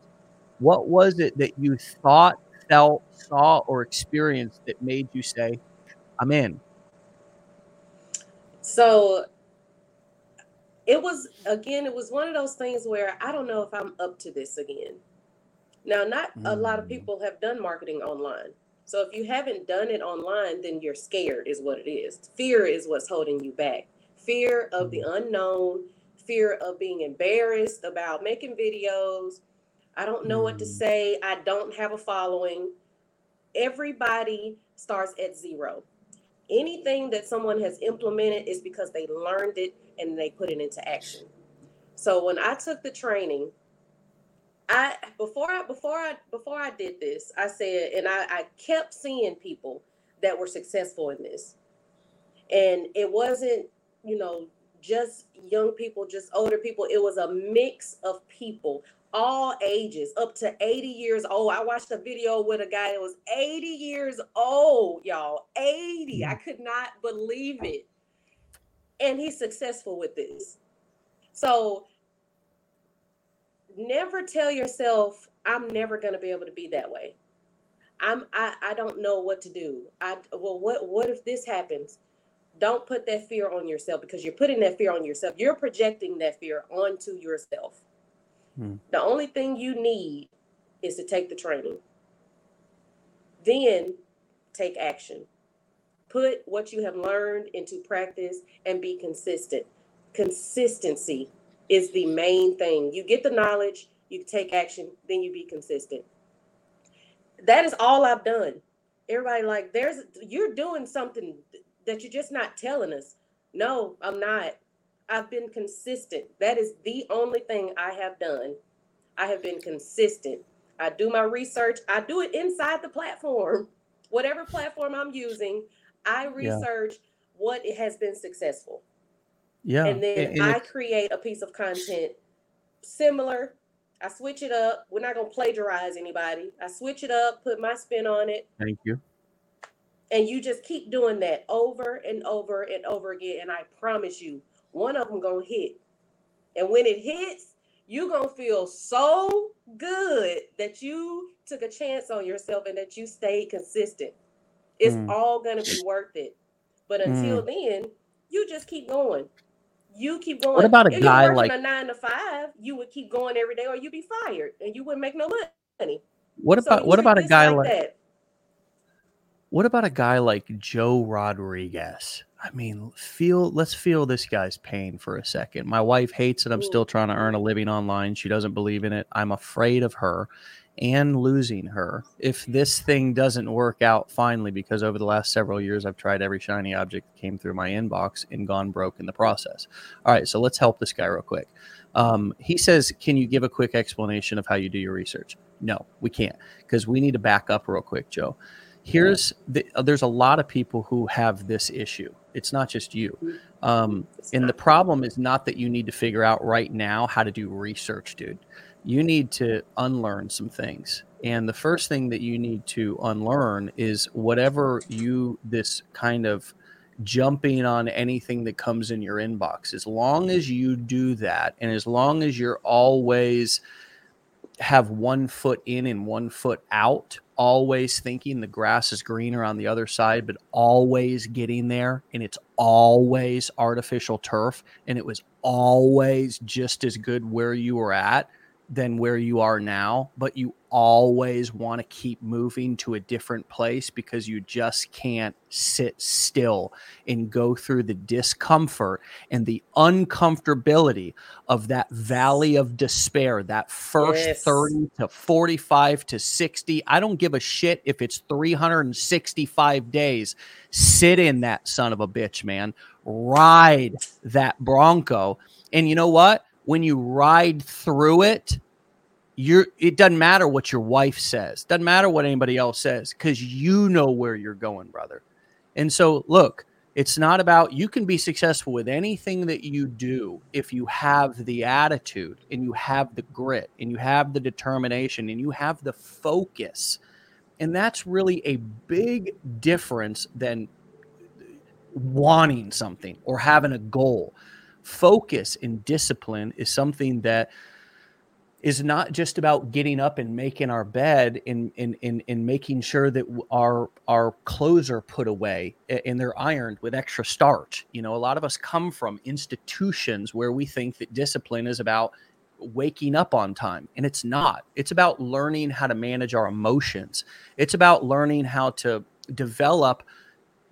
what was it that you thought felt saw or experienced that made you say I'm in So it was again, it was one of those things where I don't know if I'm up to this again. Now, not a lot of Mm. people have done marketing online. So if you haven't done it online, then you're scared, is what it is. Fear is what's holding you back. Fear of the unknown, fear of being embarrassed about making videos. I don't know what to Mm. say. I don't have a following. Everybody starts at zero anything that someone has implemented is because they learned it and they put it into action. So when I took the training, I before I before I before I did this, I said, and I, I kept seeing people that were successful in this. And it wasn't, you know, just young people, just older people. It was a mix of people, all ages, up to 80 years old. I watched a video with a guy that was 80 years old, y'all. 80. I could not believe it. And he's successful with this. So never tell yourself, I'm never gonna be able to be that way. I'm I, I don't know what to do. I well what what if this happens? Don't put that fear on yourself because you're putting that fear on yourself. You're projecting that fear onto yourself. Hmm. The only thing you need is to take the training. Then take action. Put what you have learned into practice and be consistent. Consistency is the main thing. You get the knowledge, you take action, then you be consistent. That is all I've done. Everybody like there's you're doing something that you're just not telling us. No, I'm not. I've been consistent. That is the only thing I have done. I have been consistent. I do my research. I do it inside the platform. Whatever platform I'm using, I Yeah. research what it has been successful. yeah And then and I create a piece of content similar. I switch it up. We're not going to plagiarize anybody. I switch it up, put my spin on it, thank you and you just keep doing that over and over and over again. And I promise you, one of them going to hit. And when it hits, you're going to feel so good that you took a chance on yourself and that you stayed consistent. It's Mm. all going to be worth it. But until then, you just keep going. You keep going. What about a if guy you're like- a nine to five, you would keep going every day, or you'd be fired and you wouldn't make no money. what about you what about a guy like that. What about a guy like Joe Rodriguez? I mean, feel let's feel this guy's pain for a second. My wife hates it. I'm still trying to earn a living online. She doesn't believe in it. I'm afraid of her and losing her if this thing doesn't work out finally because over the last several years I've tried every shiny object that came through my inbox and gone broke in the process. All right, so let's help this guy real quick. Um, he says, Can you give a quick explanation of how you do your research? No, we can't because we need to back up real quick, Joe. Here's the, uh, there's a lot of people who have this issue. It's not just you. Um, and the problem is not that you need to figure out right now how to do research, dude. You need to unlearn some things. And the first thing that you need to unlearn is whatever you, this kind of jumping on anything that comes in your inbox. As long as you do that, and as long as you're always have one foot in and one foot out, always thinking the grass is greener on the other side, but always getting there, and it's always artificial turf, and it was always just as good where you were at than where you are now, but you always want to keep moving to a different place because you just can't sit still and go through the discomfort and the uncomfortability of that valley of despair, that first yes. 30 to 45 to 60. I don't give a shit if it's 365 days. Sit in that son of a bitch, man. Ride that Bronco. And you know what? When you ride through it, you're it doesn't matter what your wife says, doesn't matter what anybody else says, because you know where you're going, brother. And so, look, it's not about you can be successful with anything that you do if you have the attitude and you have the grit and you have the determination and you have the focus. And that's really a big difference than wanting something or having a goal focus and discipline is something that is not just about getting up and making our bed and in, in, in, making sure that our our clothes are put away and they're ironed with extra starch. You know, a lot of us come from institutions where we think that discipline is about waking up on time and it's not. It's about learning how to manage our emotions. It's about learning how to develop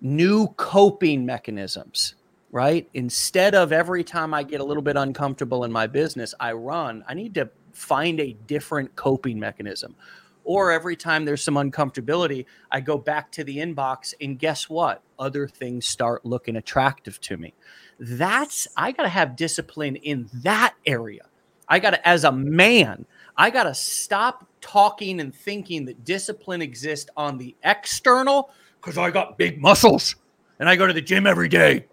new coping mechanisms right? Instead of every time I get a little bit uncomfortable in my business, I run, I need to find a different coping mechanism. Or every time there's some uncomfortability, I go back to the inbox and guess what? Other things start looking attractive to me. That's, I got to have discipline in that area. I got to, as a man, I got to stop talking and thinking that discipline exists on the external because I got big muscles and I go to the gym every day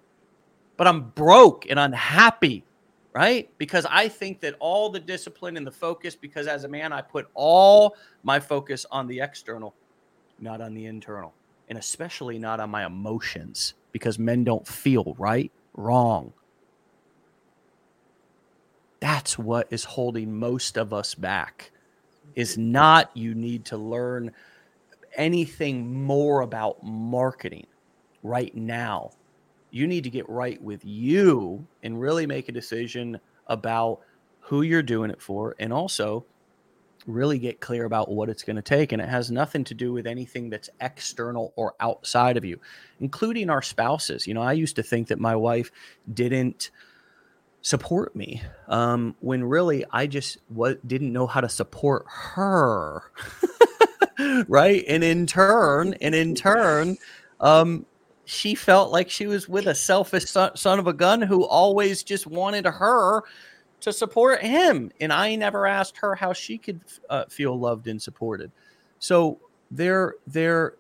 but I'm broke and unhappy, right? Because I think that all the discipline and the focus, because as a man, I put all my focus on the external, not on the internal, and especially not on my emotions, because men don't feel right, wrong. That's what is holding most of us back. Is not you need to learn anything more about marketing right now you need to get right with you and really make a decision about who you're doing it for and also really get clear about what it's going to take. And it has nothing to do with anything that's external or outside of you including our spouses. You know i used to think that my wife didn't support me um, when really i just what didn't know how to support her right? And in turn and in turn um, she felt like she was with a selfish son, son of a gun who always just wanted her to support him. And I never asked her how she could uh, feel loved and supported. So there, there,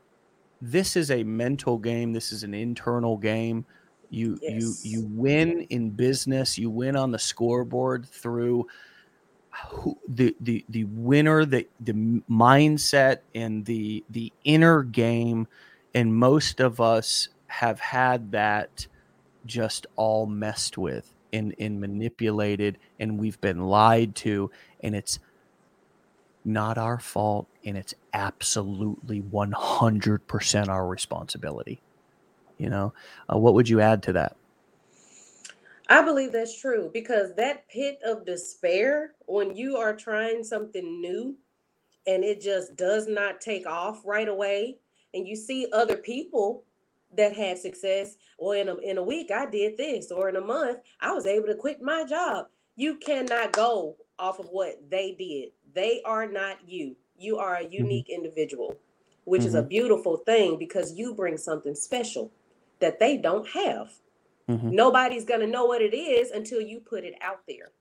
this is a mental game. This is an internal game. You, yes. you, you win in business. You win on the scoreboard through who, the, the, the winner, the, the mindset and the, the inner game. And most of us have had that just all messed with and, and manipulated and we've been lied to and it's not our fault and it's absolutely 100% our responsibility you know? Uh, what would you add to that? I believe that's true because that pit of despair, when you are trying something new and it just does not take off right away, and you see other people that had success, or in a, in a week, I did this, or in a month, I was able to quit my job. You cannot go off of what they did. They are not you. You are a Mm-hmm. unique individual, which is a Mhm. beautiful thing because you bring something special that they don't have. Mhm. Nobody's going to know what it is until you put it out there.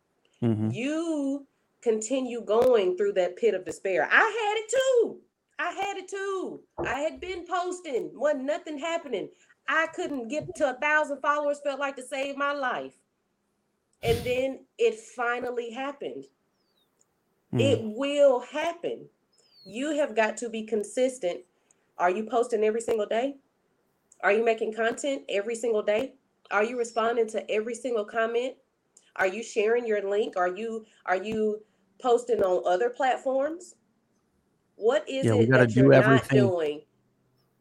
Mhm. You continue going through that pit of despair. I had it too. I had it too. I had been posting, wasn't nothing happening. I couldn't get to a thousand followers, felt like to save my life. And then it finally happened. Mhm. It will happen. You have got to be consistent. Are you posting every single day? Are you making content every single day? Are you responding to every single comment? Are you sharing your link? Are you are you posting on other platforms? What is Yeah, it that do you're not everything. doing?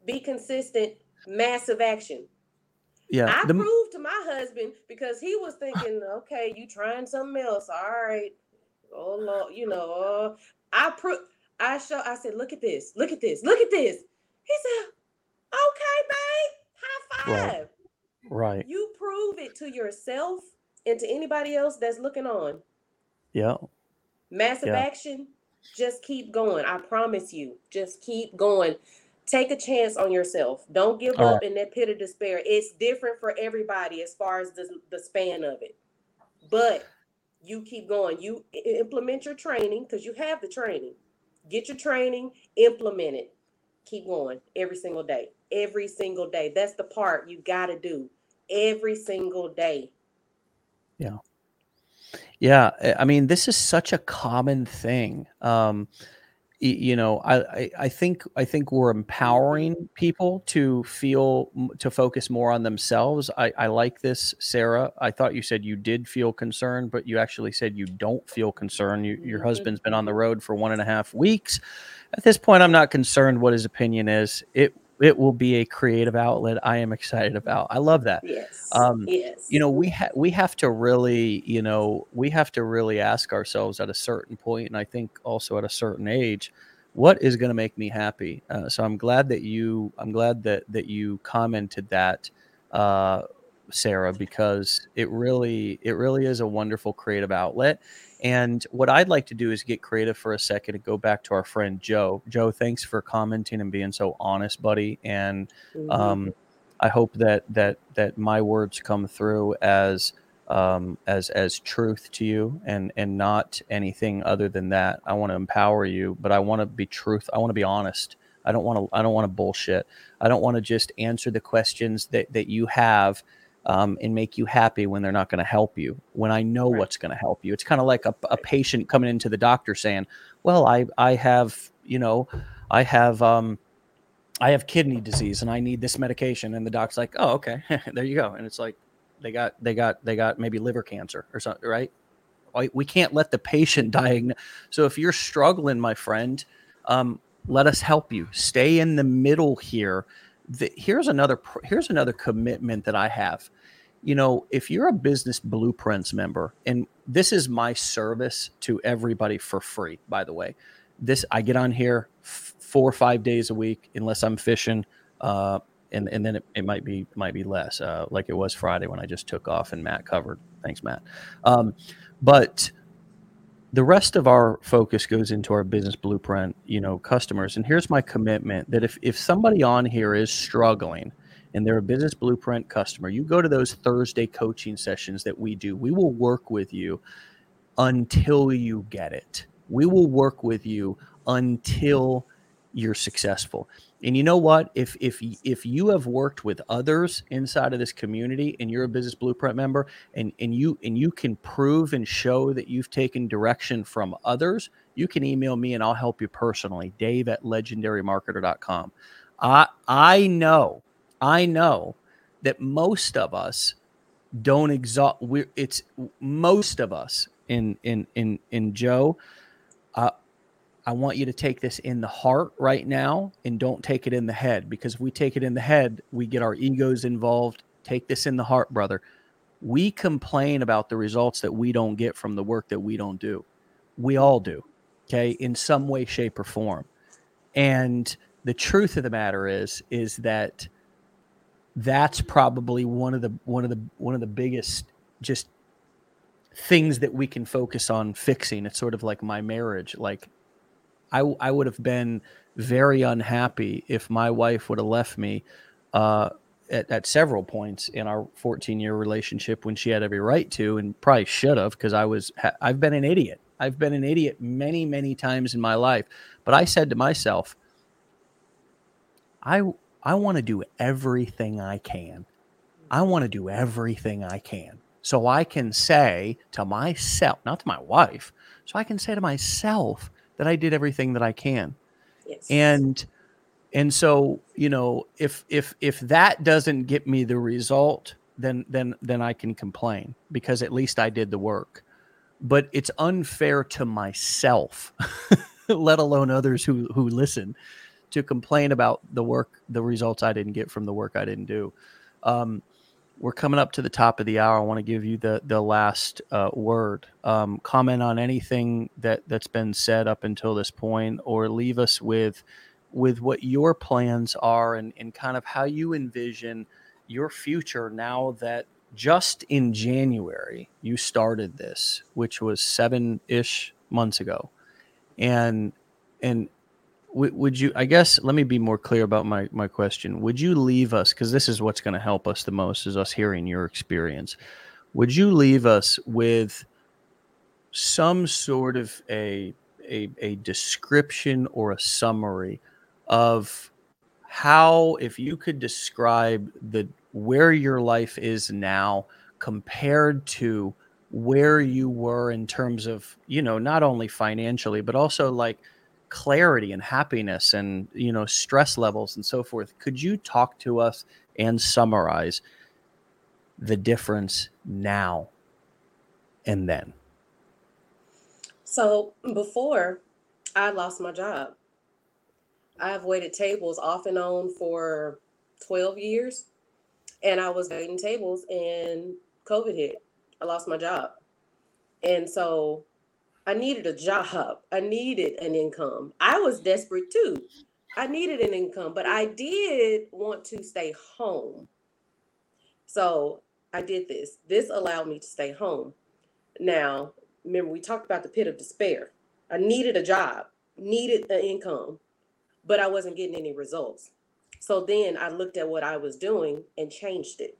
Be consistent, massive action. yeah. I the- proved to my husband because he was thinking, okay, you trying something else. All right. Oh Lord, you know, uh, I pro I show I said, look at this, look at this, look at this. He said, okay, babe, high Right. right. You prove it to yourself and to anybody else that's looking on. Yeah. Massive Yeah. action, just keep going. I promise you, just keep going. Take a chance on yourself. Don't give All up in that pit of despair. It's different for everybody as far as the, the span of it. But you keep going. You implement your training because you have the training. Get your training, implement it. Keep going every single day. Every single day. That's the part you got to do every single day. Yeah, I- I mean, this is such a common thing. Um, you know, I, I, think I think we're empowering people to feel to focus more on themselves. I, I like this, Sarah. I thought you said you did feel concerned, but you actually said you don't feel concerned. You, your Mhm. husband's been on the road for one and a half weeks. At this point, I'm not concerned what his opinion is. It it will be a creative outlet. I am excited about. I love that Yes. Um, yes. you know we ha- we have to really you know we have to really ask ourselves at a certain point and i think also at a certain age what is going to make me happy uh, so i'm glad that you i'm glad that that you commented that uh, sarah because it really it really is a wonderful creative outlet and what i'd like to do is get creative for a second and go back to our friend joe joe thanks for commenting and being so honest buddy and Mhm. um, I hope that that that my words come through as um, as as truth to you and and not anything other than that. I want to empower you, but I want to be truth. I want to be honest. I don't want to. I don't want to bullshit. I don't want to just answer the questions that that you have. Um, and make you happy when they're not going to help you. When I know Right. what's going to help you, it's kind of like a, a patient coming into the doctor saying, "Well, I I have you know, I have um, I have kidney disease and I need this medication. And the doc's like, oh, okay, there you go. And it's like, they got, they got, they got maybe liver cancer or something, right? We can't let the patient diagnose. So if you're struggling, my friend, um, let us help you. Stay in the middle here. The, here's another, here's another commitment that I have. You know, if you're a business blueprints member, and this is my service to everybody for free, by the way, this I get on here f- four or five days a week, unless I'm fishing, uh, and and then it, it might be might be less, uh, like it was Friday when I just took off and Matt covered. Thanks, Matt. Um, but the rest of our focus goes into our business blueprint, you know, customers. And here's my commitment that if if somebody on here is struggling and they're a business blueprint customer, you go to those Thursday coaching sessions that we do. We will work with you until you get it. We will work with you until you're successful. And you know what? If if if you have worked with others inside of this community and you're a business blueprint member and and you and you can prove and show that you've taken direction from others, you can email me and I'll help you personally. Dave at legendarymarketer.com. I I know, I know that most of us don't exalt we're it's most of us in in in in Joe. Uh, I want you to take this in the heart right now and don't take it in the head because if we take it in the head, we get our egos involved. Take this in the heart, brother. We complain about the results that we don't get from the work that we don't do. We all do, okay, in some way, shape, or form. And the truth of the matter is is that that's probably one of the one of the one of the biggest just things that we can focus on fixing. It's sort of like my marriage. Like I I would have been very unhappy if my wife would have left me uh, at, at several points in our 14 year relationship when she had every right to and probably should have because I was I've been an idiot. I've been an idiot many many times in my life. But I said to myself, I I want to do everything I can. I want to do everything I can. So I can say to myself, not to my wife, so I can say to myself that I did everything that I can. Yes. And and so, you know, if if if that doesn't get me the result, then then then I can complain because at least I did the work. But it's unfair to myself, let alone others who who listen to complain about the work, the results I didn't get from the work I didn't do. Um, we're coming up to the top of the hour. I want to give you the the last uh, word. Um, comment on anything that that's been said up until this point, or leave us with with what your plans are and, and kind of how you envision your future now that just in January you started this, which was seven ish months ago, and and would you i guess let me be more clear about my my question. Would you leave us because this is what's going to help us the most is us hearing your experience. Would you leave us with some sort of a a, a description or a summary of how if you could describe the where your life is now compared to where you were in terms of you know not only financially but also like clarity and happiness and you know stress levels and so forth. Could you talk to us and summarize the difference now and then? So before i lost my job i've waited tables off and on for 12 years and i was waiting tables and covid hit. I lost my job. And so I needed a job. I needed an income. I was desperate too. I needed an income, but I did want to stay home. So I did this. This allowed me to stay home. Now, remember, we talked about the pit of despair. I needed a job, needed an income, but I wasn't getting any results. So then I looked at what I was doing and changed it.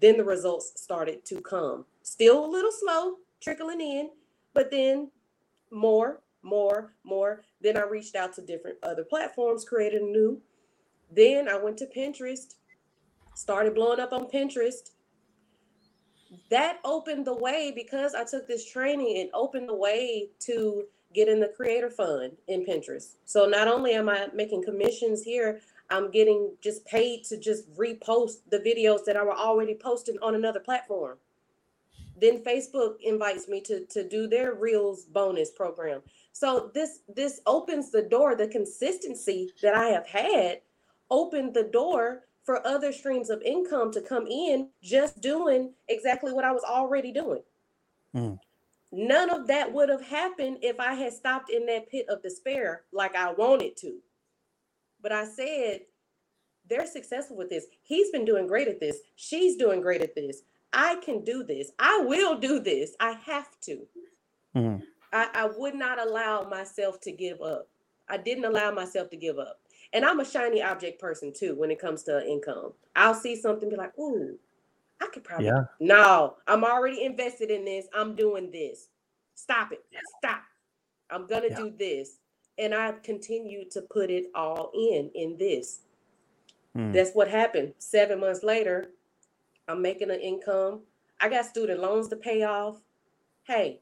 Then the results started to come. Still a little slow, trickling in, but then more, more, more. Then I reached out to different other platforms, created a new. Then I went to Pinterest, started blowing up on Pinterest. That opened the way because I took this training and opened the way to get in the creator fund in Pinterest. So not only am I making commissions here, I'm getting just paid to just repost the videos that I were already posting on another platform. Then Facebook invites me to to do their Reels bonus program. So this this opens the door. The consistency that I have had opened the door for other streams of income to come in just doing exactly what I was already doing. Mm. None of that would have happened if I had stopped in that pit of despair like I wanted to. But I said, they're successful with this. He's been doing great at this. She's doing great at this. I can do this. I will do this. I have to. Mm-hmm. I, I would not allow myself to give up. I didn't allow myself to give up. And I'm a shiny object person too when it comes to income. I'll see something, be like, ooh, I could probably. Yeah. No, I'm already invested in this. I'm doing this. Stop it. Stop. I'm gonna yeah. do this. And I continued to put it all in in this. Mm. That's what happened. Seven months later, I'm making an income. I got student loans to pay off. Hey,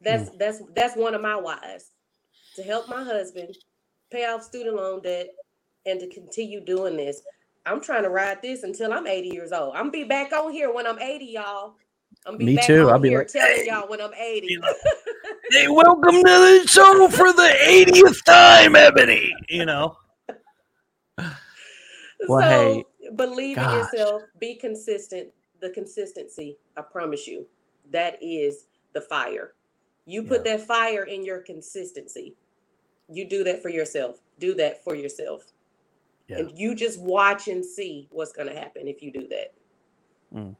that's mm. that's that's one of my whys to help my husband pay off student loan debt and to continue doing this. I'm trying to ride this until I'm 80 years old. I'm be back on here when I'm 80, y'all. I'm be Me back too. I'll be like, telling hey, y'all when I'm 80. You hey, welcome to the show for the 80th time, Ebony. You know. Well, so, hey, believe Gosh. in yourself, be consistent. The consistency, I promise you, that is the fire. You put that fire in your consistency. You do that for yourself. Do that for yourself. Yeah. And you just watch and see what's going to happen if you do that. Mm.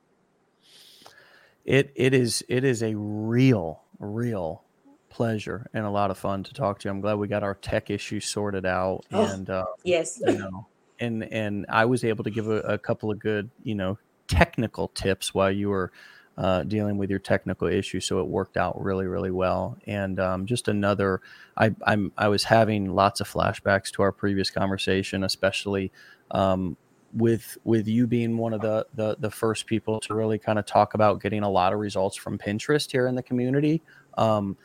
It it is it is a real real pleasure and a lot of fun to talk to you. I'm glad we got our tech issue sorted out oh, and uh, yes, you know, and and I was able to give a, a couple of good you know technical tips while you were uh, dealing with your technical issue. So it worked out really, really well. And um, just another, I, I'm I was having lots of flashbacks to our previous conversation, especially um, with with you being one of the, the the first people to really kind of talk about getting a lot of results from Pinterest here in the community. Um,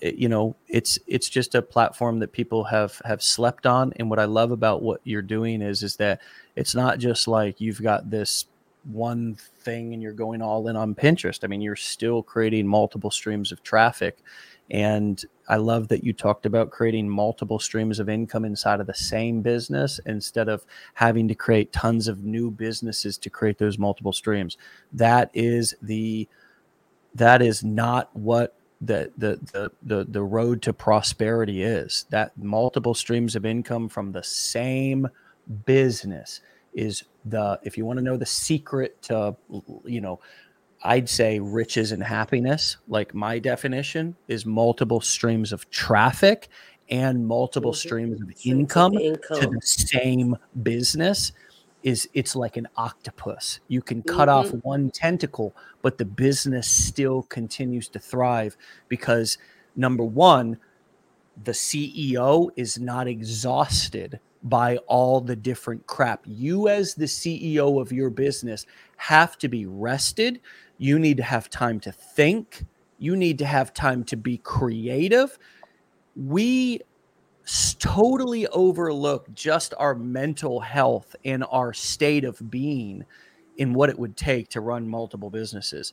you know, it's it's just a platform that people have have slept on. And what I love about what you're doing is is that it's not just like you've got this one thing and you're going all in on Pinterest. I mean, you're still creating multiple streams of traffic. And I love that you talked about creating multiple streams of income inside of the same business instead of having to create tons of new businesses to create those multiple streams. That is the that is not what the the the the, the road to prosperity is. That multiple streams of income from the same business is the if you want to know the secret to you know I'd say riches and happiness, like my definition, is multiple streams of traffic and multiple mm-hmm. streams of income, income, to the same business. Is it's like an octopus. You can cut mm-hmm. off one tentacle, but the business still continues to thrive because number one, the CEO is not exhausted by all the different crap. You, as the CEO of your business, have to be rested. You need to have time to think. You need to have time to be creative. We totally overlook just our mental health and our state of being in what it would take to run multiple businesses.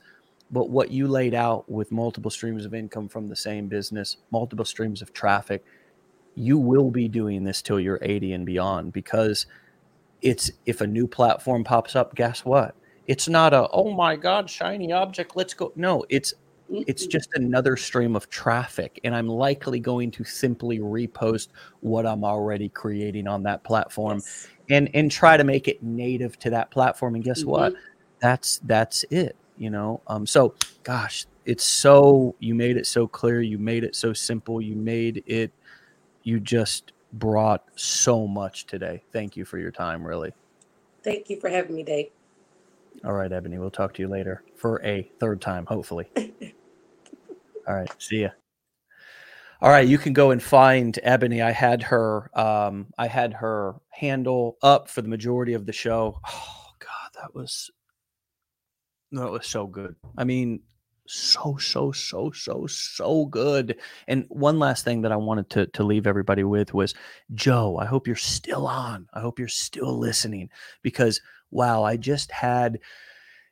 But what you laid out with multiple streams of income from the same business, multiple streams of traffic, you will be doing this till you're 80 and beyond because it's if a new platform pops up guess what it's not a oh my god shiny object let's go no it's it's just another stream of traffic and i'm likely going to simply repost what i'm already creating on that platform yes. and and try to make it native to that platform and guess mm-hmm. what that's that's it you know um so gosh it's so you made it so clear you made it so simple you made it you just brought so much today. Thank you for your time, really. Thank you for having me, Dave. All right, Ebony. We'll talk to you later for a third time, hopefully. All right. See ya. All right, you can go and find Ebony. I had her um I had her handle up for the majority of the show. Oh god, that was that was so good. I mean, so so so so so good. And one last thing that i wanted to to leave everybody with was joe i hope you're still on. I hope you're still listening. Because wow i just had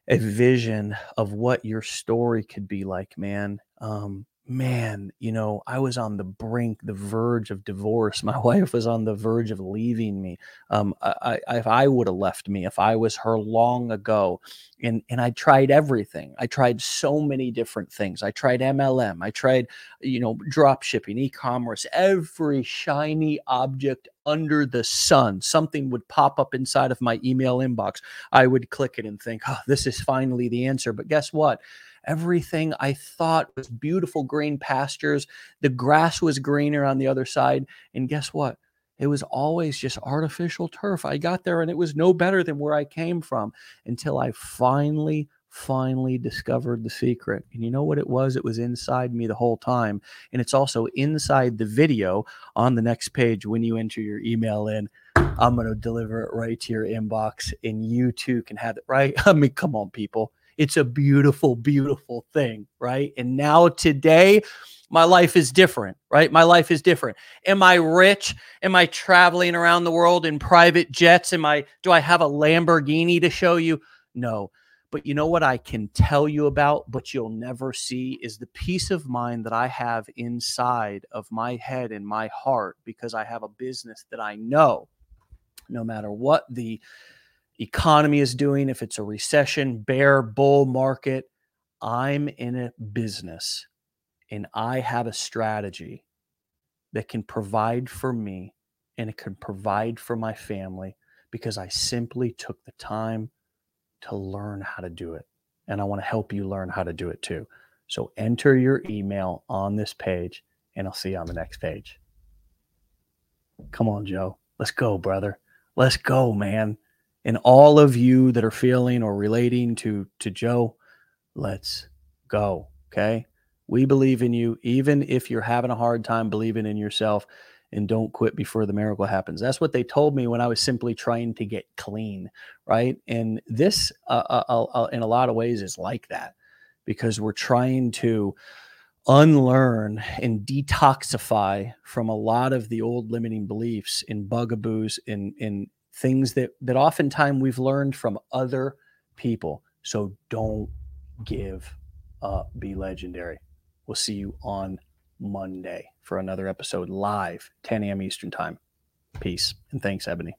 a vision of what your story could be like man. Um man, you know, I was on the brink, the verge of divorce. My wife was on the verge of leaving me. Um, I, I, if I would have left me, if I was her long ago, and and I tried everything. I tried so many different things. I tried MLM. I tried, you know, drop shipping, e-commerce, every shiny object under the sun. Something would pop up inside of my email inbox. I would click it and think, oh, this is finally the answer. But guess what? Everything I thought was beautiful green pastures. The grass was greener on the other side. And guess what? It was always just artificial turf. I got there and it was no better than where I came from until I finally, finally discovered the secret. And you know what it was? It was inside me the whole time. And it's also inside the video on the next page when you enter your email in. I'm going to deliver it right to your inbox and you too can have it, right? I mean, come on, people. It's a beautiful, beautiful thing, right? And now today, my life is different, right? My life is different. Am I rich? Am I traveling around the world in private jets? Am I do I have a Lamborghini to show you? No. But you know what I can tell you about, but you'll never see is the peace of mind that I have inside of my head and my heart because I have a business that I know no matter what the economy is doing, if it's a recession, bear, bull market, I'm in a business and I have a strategy that can provide for me and it can provide for my family because I simply took the time to learn how to do it. And I want to help you learn how to do it too. So enter your email on this page and I'll see you on the next page. Come on, Joe. Let's go, brother. Let's go, man. And all of you that are feeling or relating to to Joe, let's go. Okay? We believe in you even if you're having a hard time believing in yourself and don't quit before the miracle happens. That's what they told me when I was simply trying to get clean, right? And this uh, uh, uh, uh in a lot of ways is like that because we're trying to unlearn and detoxify from a lot of the old limiting beliefs and bugaboos in in things that that oftentimes we've learned from other people. So don't give up. Be legendary. We'll see you on monday for another episode live 10 a.m eastern time. Peace. And thanks ebony